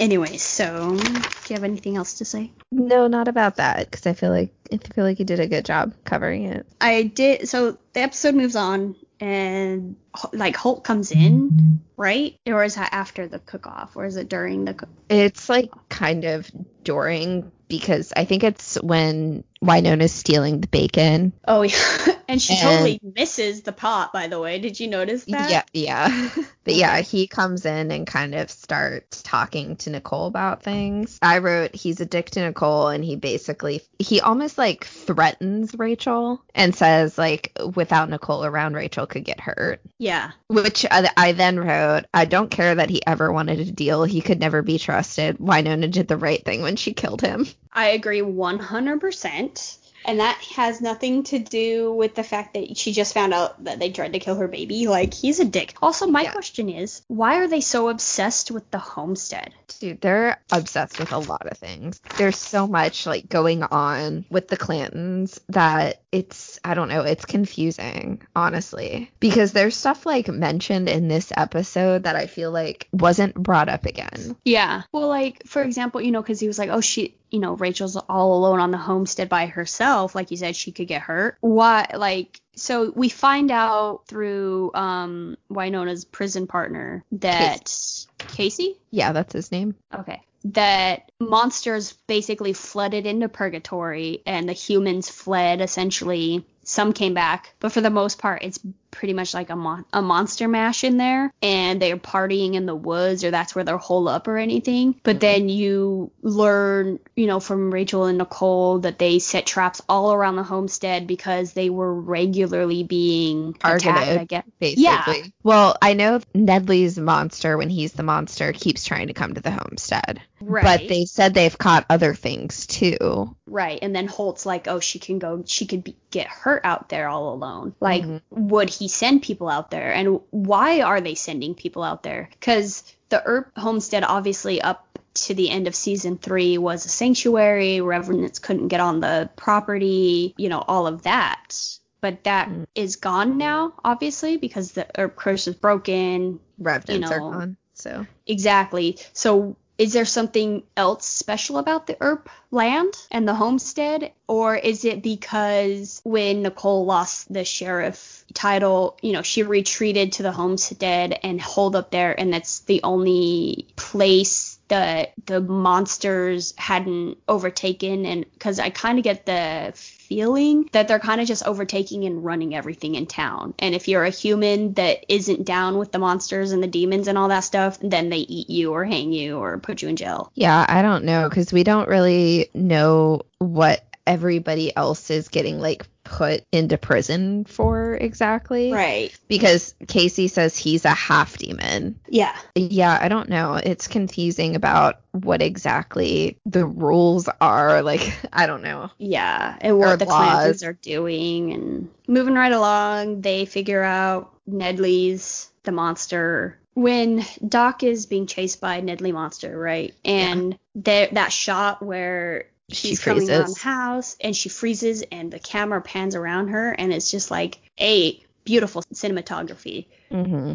Anyway, so do you have anything else to say? No, not about that because I feel like I feel like you did a good job covering it. I did. So the episode moves on, and like Holt comes in, right? Or is that after the cook off, or is it during the? Cook- It's like kind of during because I think it's when Wynonna's stealing the bacon. oh yeah, and she And- totally misses the pot. By the way, did you notice that? Yeah, yeah. but yeah, he comes in and kind of starts talking to Nicole about things. I wrote he's a dick to Nicole and he basically he almost like threatens Rachel and says like without Nicole around Rachel could get hurt. Yeah. Which uh, I, I then wrote, I don't care that he ever wanted a deal. He could never be trusted. Wynonna did the right thing when she killed him. I agree 100%. And that has nothing to do with the fact that she just found out that they tried to kill her baby. Like, he's a dick. Also, my Yeah. question is, why are they so obsessed with the homestead? Dude, they're obsessed with a lot of things. There's so much like going on with the Clantons that it's I don't know, it's confusing, honestly. Because there's stuff like mentioned in this episode that I feel like wasn't brought up again. Yeah. Well, like, for example, you know, because he was like, oh, she, you know, Rachel's all alone on the homestead by herself. Like you said, she could get hurt. Why, like, so we find out through um Wynonna's prison partner that Casey? Yeah, that's his name. Okay. That monsters basically flooded into purgatory and the humans fled essentially. Some came back, but for the most part, it's pretty much like a, mon- a monster mash in there, and they're partying in the woods, or that's where they're holed up or anything. But then you learn, you know, from Rachel and Nicole that they set traps all around the homestead because they were regularly being attacked. Targeted. I guess. Basically. Yeah. Well, I know Nedley's monster, when he's the monster, keeps trying to come to the homestead. Right. But they said they've caught other things too. Right, and then Holt's like, oh, she can go, she could be, get hurt out there all alone. Like, Mhm. would he send people out there? And why are they sending people out there? Because the Earp homestead, obviously, up to the end of season three, was a sanctuary. Revenants couldn't get on the property, you know, all of that. But that is Mm. gone now, obviously, because the Earp curse is broken. Revenants are know, gone. So Exactly. So is there something else special about the Earp land and the homestead? Or is it because when Nicole lost the sheriff title, you know, she retreated to the homestead and holed up there and that's the only place that the monsters hadn't overtaken and because I kind of get the feeling that they're kind of just overtaking and running everything in town. And if you're a human that isn't down with the monsters and the demons and all that stuff, then they eat you or hang you or put you in jail. Yeah, I don't know because we don't really know what everybody else is getting like put into prison for exactly. Right. Because Casey says he's a half demon. Yeah. Yeah, I don't know. It's confusing about what exactly the rules are. Like, I don't know. Yeah. And what the. Clantons are doing and moving right along, they figure out Nedley's the monster. When Doc is being chased by Nedley Monster, right? And there that shot where she's coming around freezes. the house and she freezes and the camera pans around her and it's just like a beautiful cinematography. hmm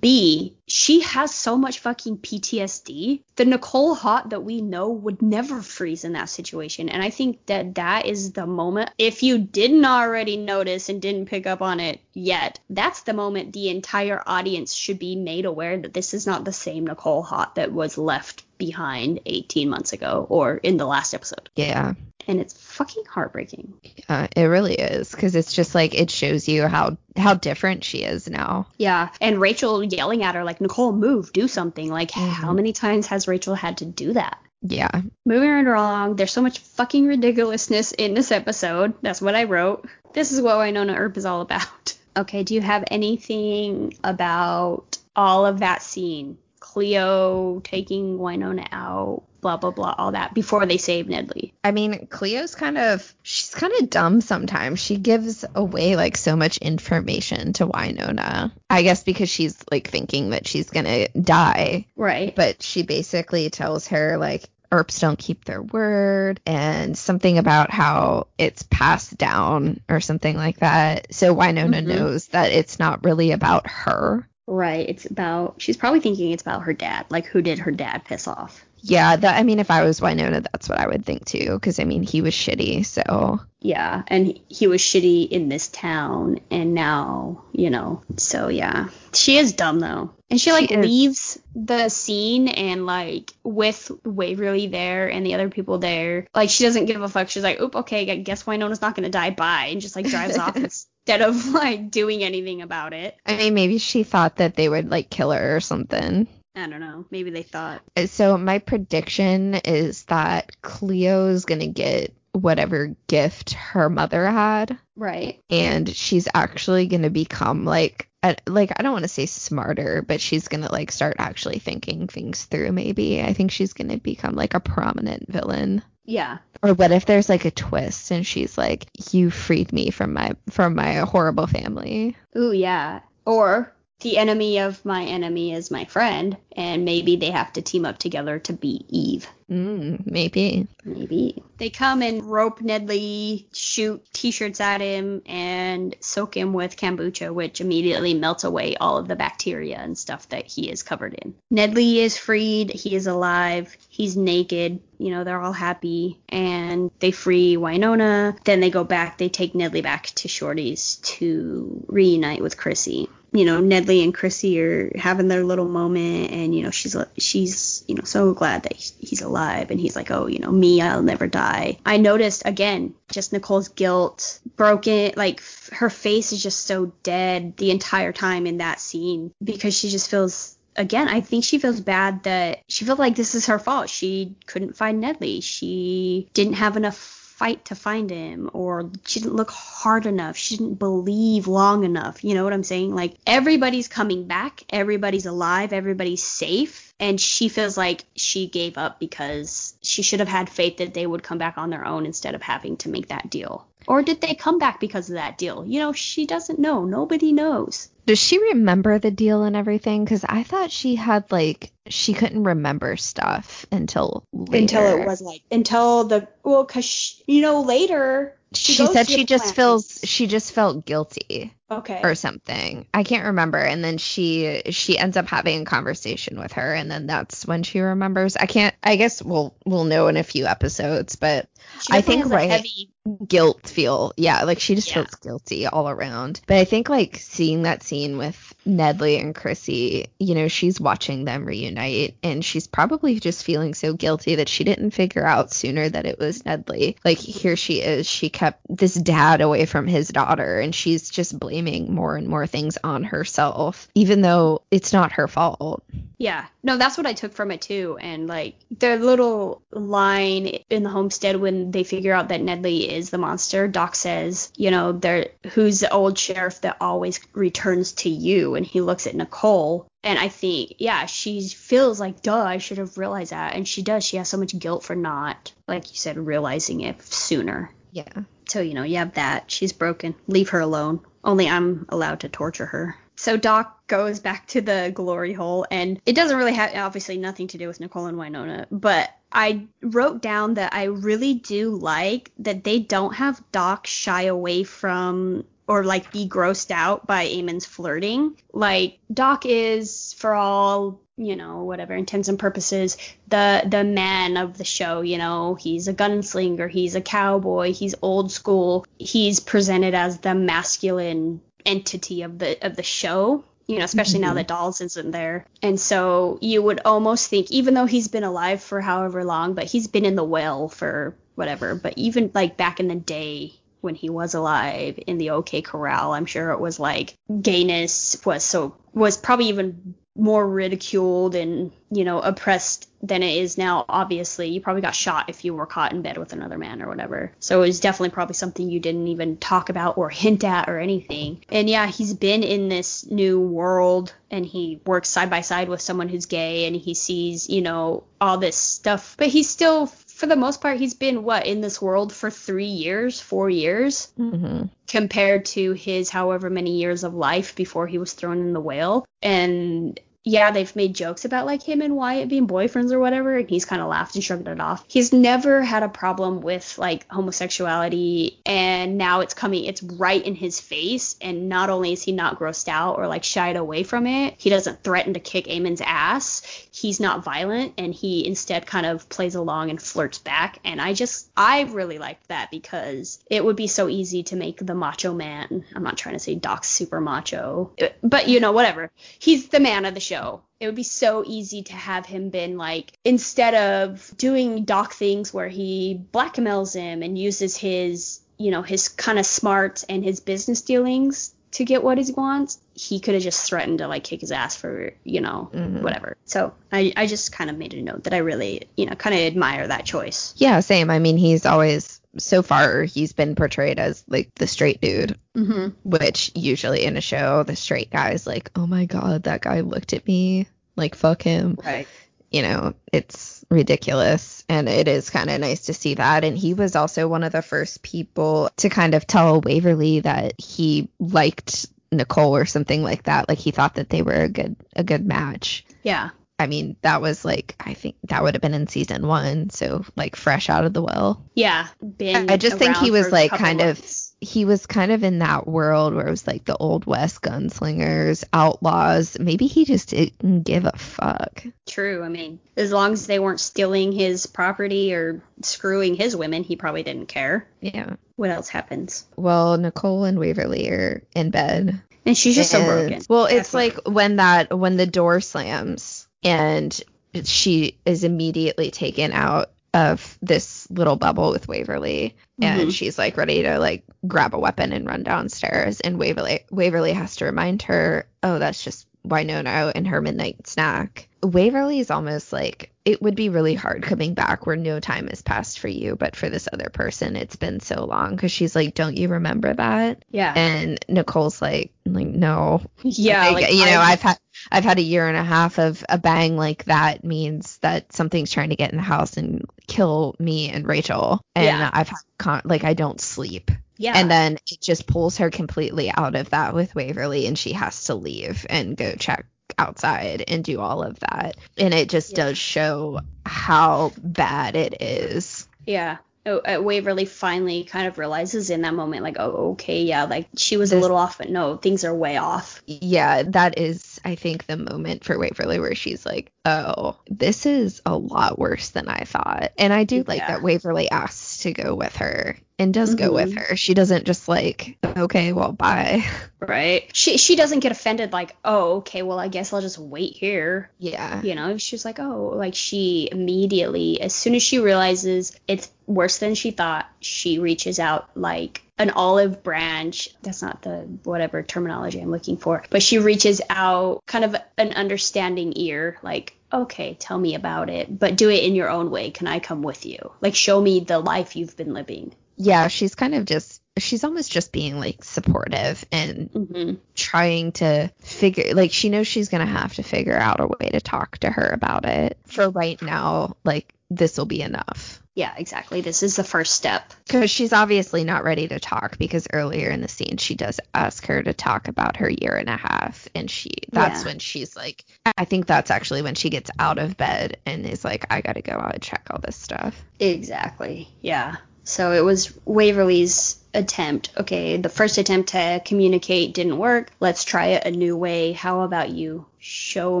B, she has so much fucking PTSD. The Nicole Haught that we know would never freeze in that situation. And I think that that is the moment. If you didn't already notice and didn't pick up on it yet, that's the moment the entire audience should be made aware that this is not the same Nicole Haught that was left behind 18 months ago or in the last episode. Yeah. And it's fucking heartbreaking. Uh, it really is because it's just like it shows you how how different she is now. Yeah, and Rachel yelling at her like, Nicole, move, do something. Like, Mhm. how many times has Rachel had to do that? Yeah. Moving right along, there's so much fucking ridiculousness in this episode. That's what I wrote. This is what Wynonna Earp is all about. Okay, do you have anything about all of that scene? Cleo taking Wynonna out, blah blah blah, all that before they save Nedley. I mean, Cleo's kind of she's kind of dumb sometimes. She gives away like so much information to Wynonna. I guess because she's like thinking that she's gonna die, Right. but she basically tells her like Earps don't keep their word and something about how it's passed down or something like that. So Wynonna Mhm. knows that it's not really about her. Right. It's about she's probably thinking it's about her dad. Like who did her dad piss off? Yeah, that I mean, if I was Wynonna, that's what I would think too. Because I mean, he was shitty. So Yeah, and he was shitty in this town, and now, you know, so yeah. She is dumb though. And she like She leaves the scene and like with Waverly there and the other people there, like she doesn't give a fuck. She's like, oop, okay, I guess Wynonna's not gonna die. Bye, and just like drives off instead of like doing anything about it. I mean, maybe she thought that they would like kill her or something. I don't know. Maybe they thought. Uh, so my prediction is that Cleo's gonna get whatever gift her mother had, Right. and she's actually gonna become like. a- Like I don't want to say smarter, but she's gonna like start actually thinking things through. Maybe I think she's gonna become like a prominent villain. Yeah. Or what if there's like a twist and she's like, "You freed me from my from my horrible family." Ooh, yeah. Or the enemy of my enemy is my friend, and maybe they have to team up together to beat Eve. Mm, maybe. Maybe. They come and rope Nedley, shoot t-shirts at him, and soak him with kombucha, which immediately melts away all of the bacteria and stuff that he is covered in. Nedley is freed. He is alive. He's naked. You know, they're all happy. And they free Wynonna. Then they go back. They take Nedley back to Shorty's to reunite with Chrissy you know Nedley and Chrissy are having their little moment, and you know she's she's you know so glad that he's alive, and he's like, oh, you know me, I'll never die. I noticed again just Nicole's guilt, broken, like f- her face is just so dead the entire time in that scene because she just feels. Again, I think she feels bad that she felt like this is her fault. She couldn't find Nedley. She didn't have enough fight to find him or she didn't look hard enough she didn't believe long enough you know what i'm saying? Like everybody's coming back everybody's alive everybody's safe and she feels like she gave up because she should have had faith that they would come back on their own instead of having to make that deal or did they come back because of that deal you know she doesn't know nobody knows Does she remember the deal and everything? Because I thought she had like she couldn't remember stuff until later. until it was like until the well because you know later She, goes said she just feels she just felt guilty okay or something. I can't remember. And then she she ends up having a conversation with her, and then that's when she remembers. I can't. I guess we'll we'll know in a few episodes, but She I think right- heavy guilt feel yeah like she just Yeah. feels guilty all around but i think like seeing that scene with nedley and chrissy you know she's watching them reunite and she's probably just feeling so guilty that she didn't figure out sooner that it was nedley like here she is she kept this dad away from his daughter and she's just blaming more and more things on herself even though it's not her fault Yeah, no, that's what I took from it too. And like their little line in the homestead when they figure out that Nedley is the monster, Doc says, you know, there who's the old sheriff that always returns to you? And he looks at Nicole. And I think, yeah, she feels like, duh, I should have realized that. And she does. She has so much guilt for not, like you said, realizing it sooner. yeah So, you know, you have that. She's broken. Leave her alone. Only I'm allowed to torture her. So Doc goes back to the glory hole, and it doesn't really have, obviously, nothing to do with Nicole and Wynonna, but I wrote down that I really do like that they don't have Doc shy away from or like be grossed out by Eamon's flirting. Like Doc is, for all you know, whatever intents and purposes, the the man of the show. You know, he's a gunslinger, he's a cowboy, he's old school. He's presented as the masculine entity of the of the show. You know, especially now Mhm. that Dolls isn't there. And so you would almost think, even though he's been alive for however long, but he's been in the well for whatever. But even like back in the day when he was alive in the OK Corral, I'm sure it was like gayness was so was probably even more ridiculed and you know oppressed than it is now obviously. You probably got shot if you were caught in bed with another man or whatever. So it was definitely probably something you didn't even talk about or hint at or anything. And yeah he's been in this new world and he works side by side with someone who's gay and he sees you know all this stuff. But he's still for the most part, he's been what in this world for three years, four years, Mm-hmm. compared to his however many years of life before he was thrown in the whale. And yeah, they've made jokes about like him and Wyatt being boyfriends or whatever, and he's kind of laughed and shrugged it off. He's never had a problem with like homosexuality, and now it's coming, it's right in his face. And not only is he not grossed out or like shied away from it, he doesn't threaten to kick Eamon's ass. He's not violent, and he instead kind of plays along and flirts back. And I just, I really liked that because it would be so easy to make the macho man. I'm not trying to say Doc's super macho, but you know, whatever. He's the man of the show. It would be so easy to have him been like instead of doing Doc things where he blackmails him and uses his, you know, his kind of smarts and his business dealings to get what he wants, he could have just threatened to like kick his ass for, you know, Mhm. whatever. So I, I just kind of made a note that I really, you know, kind of admire that choice. Yeah, same. I mean, he's always so far he's been portrayed as like the straight dude, Mm-hmm. which usually in a show the straight guy's like, "Oh my god, that guy looked at me. Like fuck him." Right. You know, it's ridiculous and it is kind of nice to see that and he was also one of the first people to kind of tell Waverly that he liked Nicole or something like that. Like he thought that they were a good a good match. Yeah. I mean, that was like I think that would have been in season 1, so like fresh out of the well. Yeah. Been I just think he was, like, kind of- he was kind of in that world where it was like the old west gunslingers, outlaws. Maybe he just didn't give a fuck. True. I mean, as long as they weren't stealing his property or screwing his women, he probably didn't care. Yeah. What else happens? Well, Nicole and Waverly are in bed. And she's just so And- broken. Well, it's like when that when the door slams and she is immediately taken out of this little bubble with Waverly and Mhm. she's like ready to like grab a weapon and run downstairs and Waverly Waverly has to remind her, "Oh, that's just Wynonna and her midnight snack." Waverly is almost like it would be really hard coming back where no time has passed for you, but for this other person it's been so long because she's like, "Don't you remember that?" Yeah. And Nicole's like, like no, yeah. like, like, you know, I- I've had I've had a year and a half of a bang like that means that something's trying to get in the house and kill me and Rachel, and Yeah. I've had con- like I don't sleep, yeah. and then it just pulls her completely out of that with Waverly, and she has to leave and go check outside and do all of that, and it just Yeah. does show how bad it is. Yeah. Oh, uh, Waverly finally kind of realizes in that moment, like, oh, okay, yeah, like she was a little off, but no, things are way off. yeah, that is, I think, the moment for Waverly where she's like, oh, this is a lot worse than I thought. And I do like Yeah. that Waverly asks to go with her and does go with Mhm. her. She doesn't just like, okay, well, bye. Right. She she doesn't get offended like, oh, okay, well, I guess I'll just wait here. Yeah. You know, she's like, oh, like she immediately, as soon as she realizes it's worse than she thought, she reaches out like an olive branch. That's not the whatever terminology I'm looking for, but she reaches out kind of an understanding ear, like, okay, tell me about it, but do it in your own way. Can I come with you? Like, show me the life you've been living. Yeah, she's kind of just, she's almost just being like supportive and hmm trying to figure, like, she knows she's going to have to figure out a way to talk to her about it. For right now, like, this will be enough. Yeah, exactly. This is the first step. Because she's obviously not ready to talk because earlier in the scene she does ask her to talk about her year and a half and she that's Yeah. when she's like I think that's actually when she gets out of bed and is like I got to go out and check all this stuff. Exactly. Yeah. So it was Waverly's attempt. Okay, the first attempt to communicate didn't work. Let's try it a new way. How about you show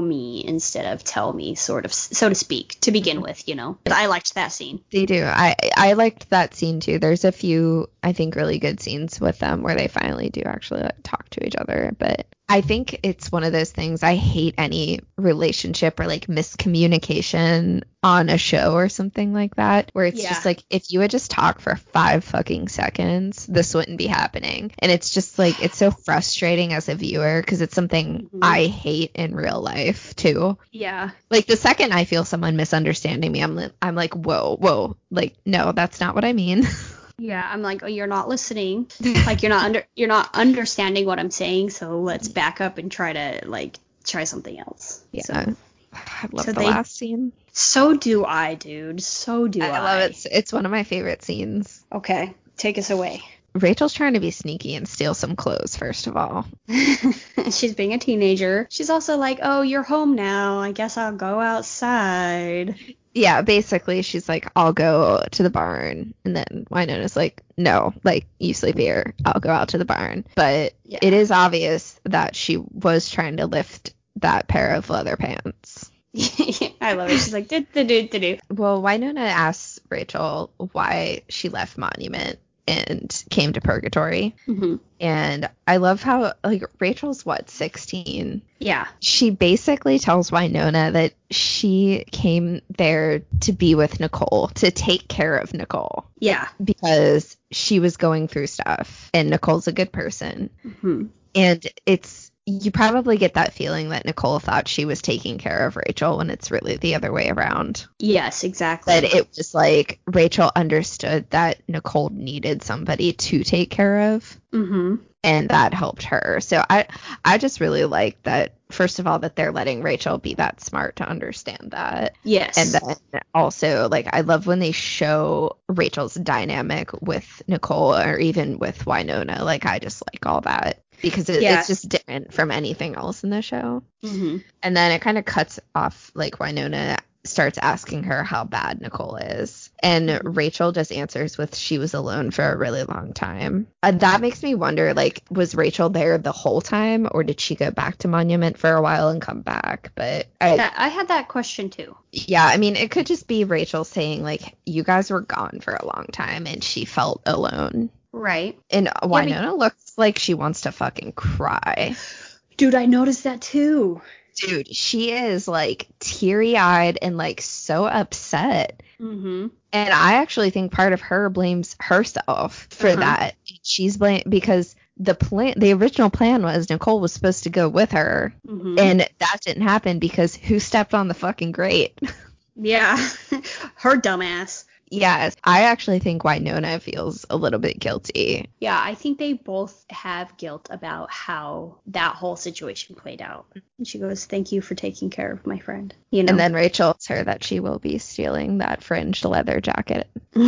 me instead of tell me, sort of, so to speak, to begin with, you know? I liked that scene. They do. I I liked that scene too. There's a few I think really good scenes with them where they finally do actually like talk to each other, but I think it's one of those things I hate any relationship or like miscommunication on a show or something like that where it's Yeah. just like if you would just talk for 5 fucking seconds, this wouldn't be happening. And it's just like it's so frustrating as a viewer because it's something Mhm. I hate in real life too. Yeah. Like the second I feel someone misunderstanding me, I'm li- I'm like, whoa, whoa, like no, that's not what I mean. Yeah, I'm like, oh, you're not listening. like you're not under you're not understanding what I'm saying, so let's back up and try to like try something else. yeah. So, I love so the they- last scene. so do I, dude. So do I. I love it. It's, it's one of my favorite scenes. Okay, take us away. Rachel's trying to be sneaky and steal some clothes, first of all. She's being a teenager. She's also like, oh, you're home now. I guess I'll go outside. Yeah, basically, she's like, I'll go to the barn. And then Wynonna's like, no, like, you sleep here. I'll go out to the barn. But Yeah. it is obvious that she was trying to lift that pair of leather pants. I love it. She's like, do do do do do. Well, Wynonna asks Rachel why she left Monument and came to Purgatory. hmm And I love how, like, Rachel's what, 16? Yeah. she basically tells Wynonna that she came there to be with Nicole, to take care of Nicole Yeah. because she was going through stuff and Nicole's a good person. hmm And it's you probably get that feeling that Nicole thought she was taking care of Rachel when it's really the other way around. Yes, exactly. That it was like Rachel understood that Nicole needed somebody to take care of hmm and that helped her. So I I just really like that first of all that they're letting Rachel be that smart to understand that. Yes. And then also like I love when they show Rachel's dynamic with Nicole or even with Wynonna. Like I just like all that because it, Yeah. it's just different from anything else in the show. hmm And then it kind of cuts off like Wynonna starts asking her how bad Nicole is. And Rachel just answers with she was alone for a really long time. Uh, that makes me wonder like was Rachel there the whole time or did she go back to Monument for a while and come back? But I That, I had that question too. yeah, I mean it could just be Rachel saying like you guys were gone for a long time and she felt alone. Right. And I mean- Wynonna looks like she wants to fucking cry. Dude, I noticed that too. Dude, she is like teary eyed and like so upset. hmm And I actually think part of her blames herself for Uh-huh. that. She's blame because the plan, the original plan was Nicole was supposed to go with her, hmm and that didn't happen because who stepped on the fucking grate? Yeah. Her dumbass. Yes, I actually think Wynonna feels a little bit guilty. Yeah, I think they both have guilt about how that whole situation played out. And she goes, "Thank you for taking care of my friend." You know. And then Rachel tells her that she will be stealing that fringed leather jacket. and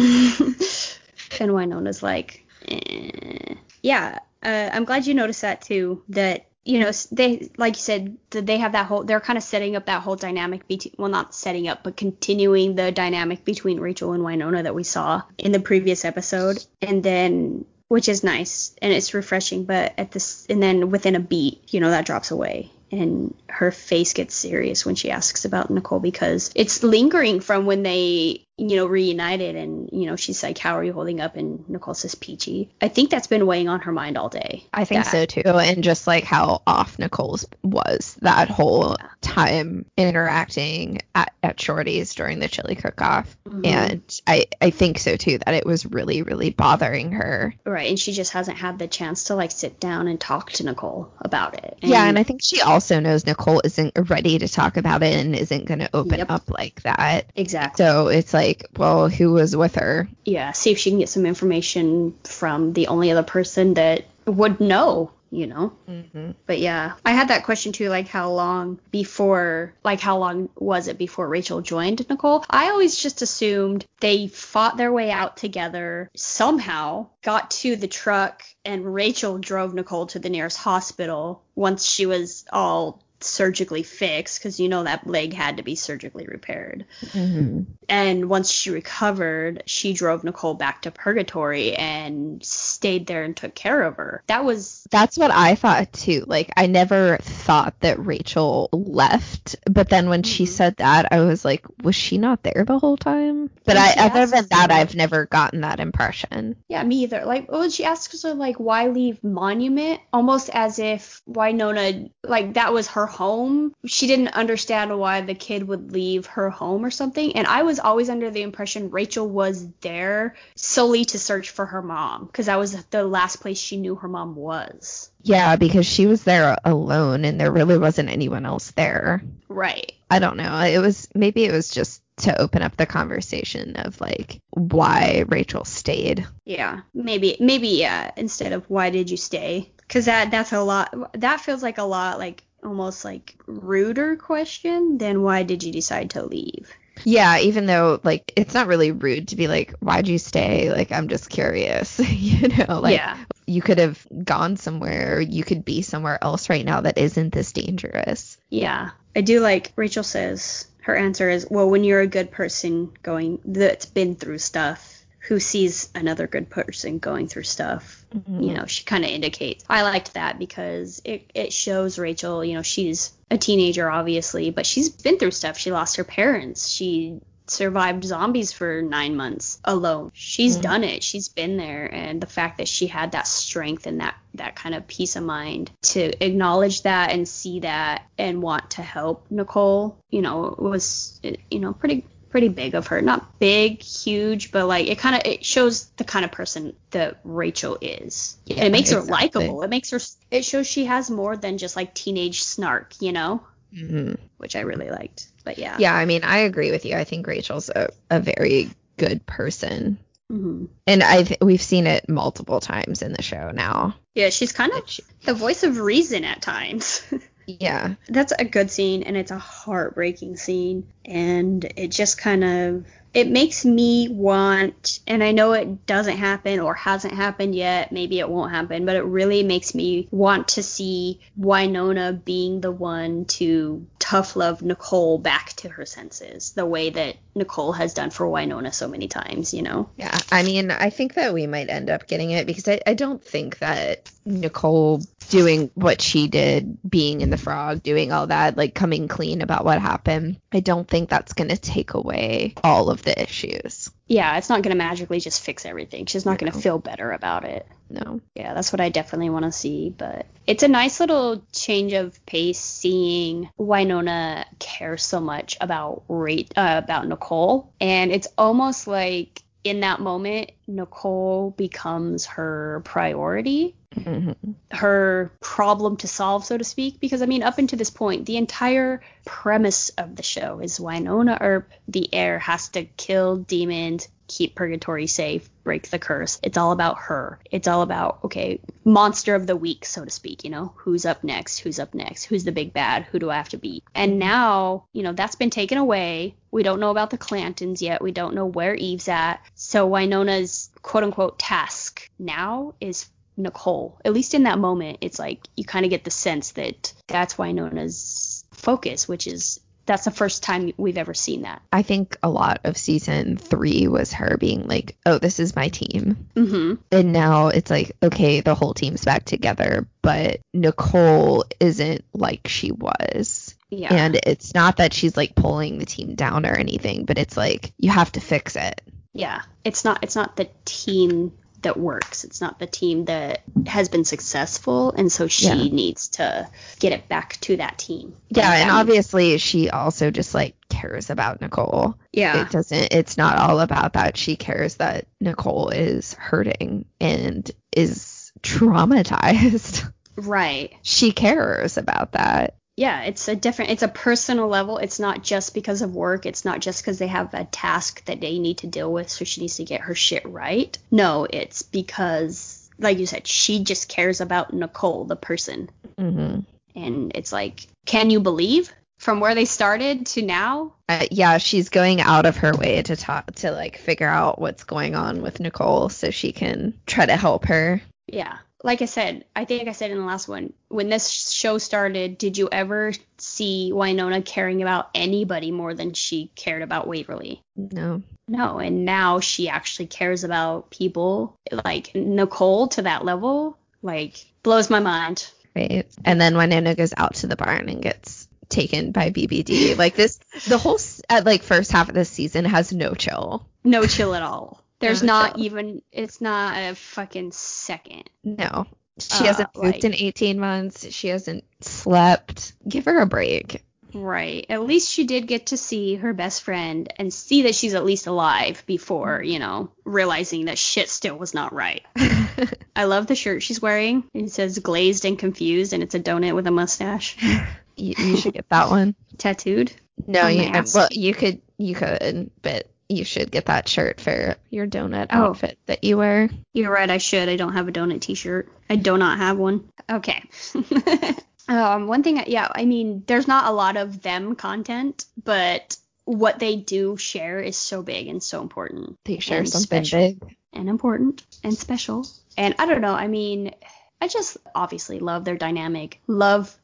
Wynonna's like, eh. yeah, uh, I'm glad you noticed that too. That you know they, like you said, they have that whole. They're kind of setting up that whole dynamic between. Well, not setting up, but continuing the dynamic between Rachel and Wynonna that we saw in the previous episode, and then. Which is nice and it's refreshing, but at this and then within a beat, you know, that drops away and her face gets serious when she asks about Nicole because it's lingering from when they, you know, reunited and, you know, she's like, How are you holding up? And Nicole says peachy. I think that's been weighing on her mind all day. I think That- so too. And just like how off Nicole's was that whole time interacting at, at Shorty's during the chili cook off. Mhm. And I, I think so too that it was really, really bothering her. Right. And she just hasn't had the chance to like sit down and talk to Nicole about it. yeah, and I think she also knows Nicole isn't ready to talk about it and isn't going to open Yep. up like that. exactly. So it's like, well, who was with her? Yeah. See if she can get some information from the only other person that would know, you know? Mm-hmm. But yeah, I had that question too, like how long before, like how long was it before Rachel joined Nicole? I always just assumed they fought their way out together somehow, got to the truck, and Rachel drove Nicole to the nearest hospital once she was all surgically fixed, because you know that leg had to be surgically repaired. Mm-hmm. And once she recovered, she drove Nicole back to Purgatory and stayed there and took care of her. That was That's what I thought too. Like I never thought that Rachel left, but then when she Mhm. said that, I was like, was she not there the whole time? But I, other than that, I've never gotten that impression. Yeah, me either. Like, when she asks her, like, why leave Monument? Almost as if Wynonna, like, that was her home. She didn't understand why the kid would leave her home or something. And I was always under the impression Rachel was there solely to search for her mom because that was the last place she knew her mom was. Yeah, because she was there alone and there really wasn't anyone else there. Right. I don't know. It was maybe it was just to open up the conversation of like why Rachel stayed. Yeah. Maybe maybe yeah, instead of why did you stay? Cuz that that's a lot that feels like a lot like almost like ruder question than why did you decide to leave? Yeah, even though like it's not really rude to be like, why'd you stay? Like I'm just curious, you know. Like yeah. you could have gone somewhere, you could be somewhere else right now that isn't this dangerous. Yeah, I do like Rachel says her answer is, well, when you're a good person going that's been through stuff, who sees another good person going through stuff, Mhm. you know, she kind of indicates. I liked that because it it shows Rachel, you know, she's a teenager obviously, but she's been through stuff. She lost her parents. She survived zombies for 9 months alone. She's Mhm. done it. She's been there and the fact that she had that strength and that that kind of peace of mind to acknowledge that and see that and want to help Nicole, you know, was you know, pretty pretty big of her. Not big, huge, but like it kind of it shows the kind of person that Rachel is. Yeah, it makes her likable. It makes her it shows she has more than just like teenage snark, you know, Mhm. which I really liked. But yeah. Yeah, I mean, I agree with you. I think Rachel's a, a very good person. hmm And I th- we've seen it multiple times in the show now. Yeah, she's kind of the voice of reason at times. yeah. That's a good scene and it's a heartbreaking scene and it just kind of it makes me want and I know it doesn't happen or hasn't happened yet, maybe it won't happen, but it really makes me want to see Wynonna being the one to tough love Nicole back to her senses, the way that Nicole has done for Wynonna so many times, you know. Yeah. I mean, I think that we might end up getting it because I, I don't think that Nicole doing what she did, being in the frog, doing all that, like coming clean about what happened, I don't think that's going to take away all of the issues. Yeah, it's not going to magically just fix everything. She's not going to feel better about it. No. yeah, that's what I definitely want to see. But it's a nice little change of pace seeing Wynonna care so much about rate uh, about Nicole, and it's almost like in that moment Nicole becomes her priority hmm her problem to solve, so to speak. Because I mean, up until this point, the entire premise of the show is Wynonna Earp, the heir, has to kill demons, keep purgatory safe, break the curse. It's all about her. It's all about okay, monster of the week, so to speak. You know, who's up next? Who's up next? Who's the big bad? Who do I have to beat? And now, you know, that's been taken away. We don't know about the Clantons yet. We don't know where Eve's at. So Wynonna's quote unquote task now is Nicole. At least in that moment, it's like you kind of get the sense that that's Wynonna's focus, which is that's the first time we've ever seen that. I think a lot of season three was her being like, oh, this is my team. Mm-hmm. And now it's like, okay, the whole team's back together, but Nicole isn't like she was. Yeah. And it's not that she's like pulling the team down or anything, but it's like, you have to fix it. yeah. It's not it's not the team that works. It's not the team that has been successful, and so she Yeah. needs to get it back to that team. Yeah. And obviously, she also just like cares about Nicole. yeah, It doesn't, it's not all about that. She cares that Nicole is hurting and is traumatized. right. she cares about that. Yeah, it's a different, it's a personal level. It's not just because of work. It's not just because they have a task that they need to deal with, so she needs to get her shit right. No, it's because, like you said, she just cares about Nicole, the person. hmm And it's like, can you believe from where they started to now? Uh, yeah, she's going out of her way to talk to like figure out what's going on with Nicole so she can try to help her. Yeah. Like I said, I think I said in the last one, when this show started, did you ever see Wynonna caring about anybody more than she cared about Waverly? No. No, and now she actually cares about people like Nicole to that level. Like blows my mind. Right. And then Wynonna goes out to the barn and gets taken by BBD. Like this, the whole uh, like first half of this season has no chill. No chill at all. There's No not chill. even it's not a fucking second. No. She Uh, hasn't moved like- in 18 months. She hasn't slept. Give her a break. Right. At least she did get to see her best friend and see that she's at least alive before, you know, realizing that shit still was not right. I love the shirt she's wearing. It says glazed and confused, and it's a donut with a mustache. you, you should get that one. Tattooed. No, you, well, you could, you could, but you should get that shirt for your donut Oh. outfit that you wear. You're right, I should. I don't have a donut t shirt. I do not have one. Okay. um, one thing, yeah, I mean, there's not a lot of them content, but what they do share is so big and so important. They share something special. big. and important and special. And I don't know, I mean, I just obviously love their dynamic, love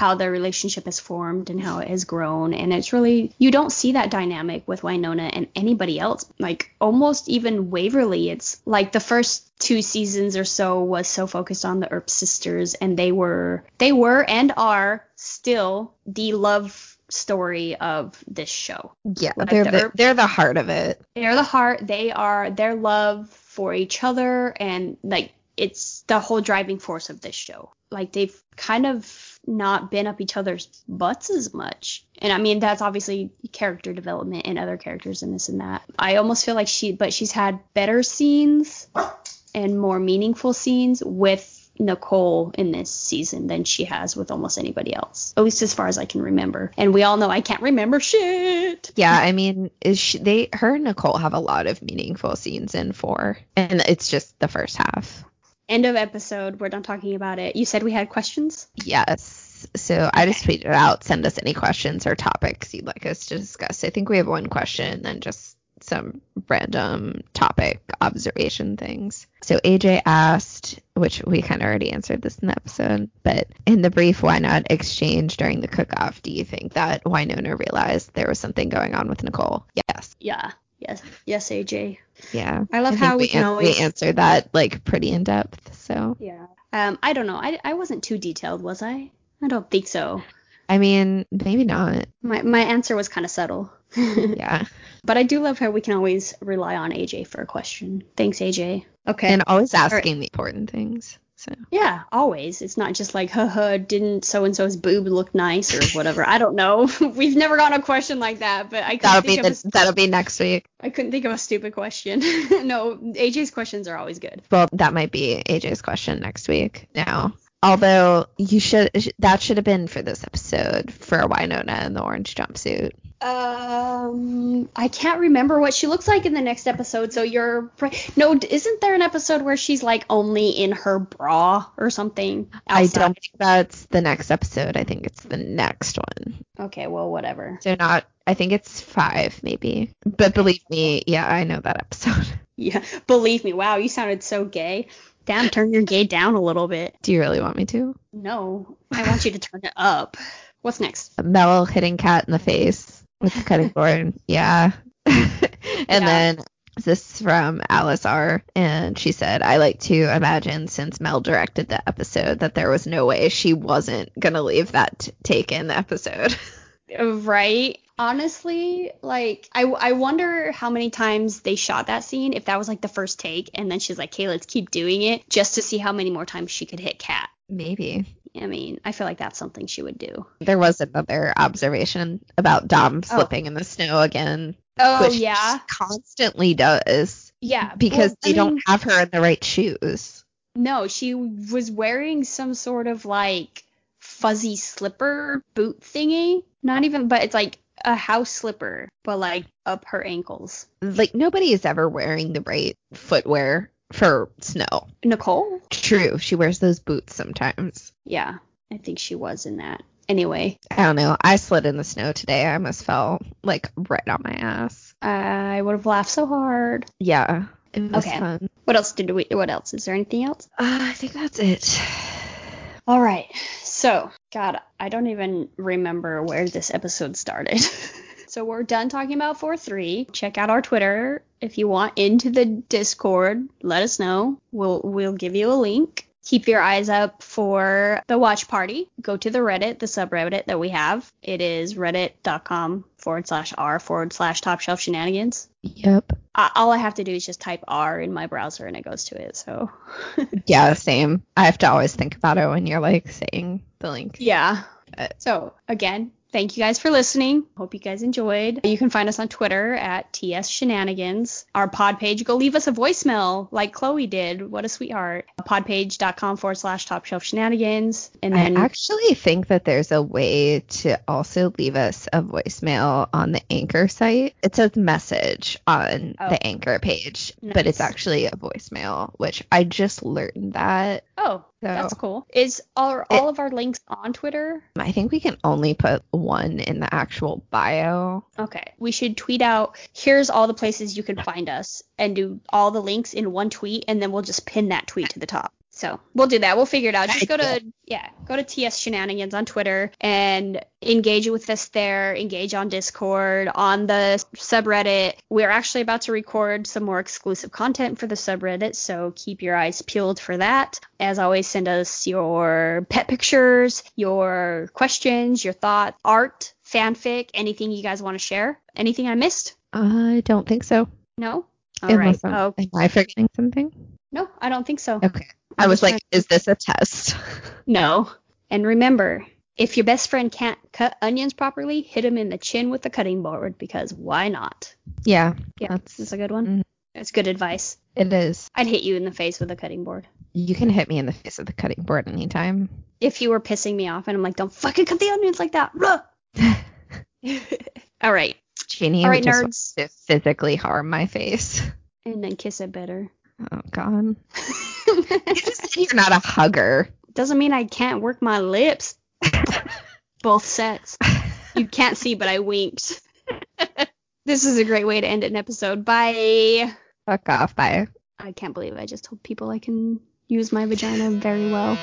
how their relationship has formed and how it has grown. And it's really, you don't see that dynamic with Wynonna and anybody else. Like almost even Waverly, it's like the first two seasons or so was so focused on the Earp sisters and they were, they were and are still the love story of this show Yeah, Like they're the the, they're the heart of it. they're the heart they are their love for each other and like it's the whole driving force of this show like they've kind of not been up each other's butts as much and i mean that's obviously character development and other characters and this and that i almost feel like she but she's had better scenes and more meaningful scenes with Nicole in this season than she has with almost anybody else, at least as far as I can remember. And we all know I can't remember shit. Yeah, I mean, is she, they her and Nicole have a lot of meaningful scenes in four, and it's just the first half. End of episode. We're done talking about it. You said we had questions? Yes. So I just tweeted out, send us any questions or topics you'd like us to discuss. I think we have one question and then just some random topic observation things. So AJ asked, which we kind of already answered this in the episode, but in the brief why not exchange during the cook off, do you think that Wynonna realized there was something going on with Nicole? Yes. Yeah. Yes. Yes, AJ. Yeah. I love I how we, can an- always. we answered that like pretty in depth. So Yeah. Um, I don't know. I, I wasn't too detailed, was I? I don't think so. I mean, maybe not. My my answer was kind of subtle. Yeah. But I do love how we can always rely on AJ for a question. Thanks, AJ. Okay. And always right. asking the important things. So yeah, always. It's not just like, haha, didn't so and so's boob look nice or whatever. I don't know. We've never gotten a question like that, but I couldn't that'll be think of a the, that'll be next week. I couldn't think of a stupid question. no, AJ's questions are always good. Well, that might be AJ's question next week. Now, although you should that should have been for this episode for Wynonna in the orange jumpsuit. Um, I can't remember what she looks like in the next episode. So you're pr- no, isn't there an episode where she's like only in her bra or something? I don't think that's the next episode. I think it's the next one. Okay, well, whatever. So not. I think it's five maybe. But believe me, yeah, I know that episode. Yeah, believe me. Wow, you sounded so gay. Damn, turn your gay down a little bit. Do you really want me to? No, I want you to turn it up. What's next? Mel hitting Kat in the face with the cutting board. Yeah. and Yeah. then this is from Alice R. And she said, I like to imagine since Mel directed the episode that there was no way she wasn't going to leave that t- take in the episode. Right. Honestly, like I, I wonder how many times they shot that scene if that was like the first take and then she's like, "Okay, let's keep doing it just to see how many more times she could hit Kat." Maybe. I mean, I feel like that's something she would do. There was another observation about Dom oh. slipping in the snow again, Oh which yeah. she constantly does Yeah. because well, I they don't mean, have her in the right shoes. No, she was wearing some sort of like fuzzy slipper boot thingy. Not even but it's like a house slipper, but like up her ankles. Like nobody is ever wearing the right footwear for snow. Nicole? True, she wears those boots sometimes. Yeah, I think she was in that. Anyway, I don't know. I slid in the snow today. I almost fell like right on my ass. I would have laughed so hard. Yeah, it was Okay. fun. What else did we? What else? Is there anything else? Uh, I think that's it. All right. So, God, I don't even remember where this episode started. so we're done talking about 4-3. Check out our Twitter if you want into the Discord. Let us know. We'll we'll give you a link. Keep your eyes up for the watch party. Go to the Reddit, the subreddit that we have. It is reddit.com forward slash r forward slash top shelf shenanigans. Yep. I, all I have to do is just type R in my browser and it goes to it. So Yeah, same. I have to always think about it when you're like saying the link. yeah. Uh, So again, thank you guys for listening. Hope you guys enjoyed. You can find us on Twitter at TS Shenanigans. Our pod page, go leave us a voicemail like Chloe did. What a sweetheart. Podpage.com forward slash top shelf shenanigans. And then I actually think that there's a way to also leave us a voicemail on the Anchor site. It says message on Oh. the Anchor page, but it's actually a voicemail, which I just learned that. oh, So that's cool. Is are all of our links on Twitter? I think we can only put one in the actual bio. Okay. We should tweet out here's all the places you can find us and do all the links in one tweet and then we'll just pin that tweet to the top. So we'll do that. We'll figure it out. Just go to yeah, go to TS Shenanigans on Twitter and engage with us there. Engage on Discord, on the subreddit. We're actually about to record some more exclusive content for the subreddit, so keep your eyes peeled for that. As always, send us your pet pictures, your questions, your thoughts, art, fanfic, anything you guys want to share. Anything I missed? I don't think so. No. All right. Unless I'm, Oh am I forgetting something? no, I don't think so. Okay. I was like, is this a test? No. And remember, if your best friend can't cut onions properly, hit him in the chin with the cutting board because why not? yeah, Yeah, that's That's a good one. Mhm. That's good advice. it is. I'd hit you in the face with a cutting board. You can hit me in the face with a cutting board anytime. If you were pissing me off and I'm like, don't fucking cut the onions like that. All right. Jeannie All just nerds. physically harm my face. And then kiss it better. Oh God. You just said you're not a hugger. Doesn't mean I can't work my lips. Both sets. You can't see, but I winked. this is a great way to end an episode. Bye. Fuck off. Bye. I can't believe I just told people I can use my vagina very well.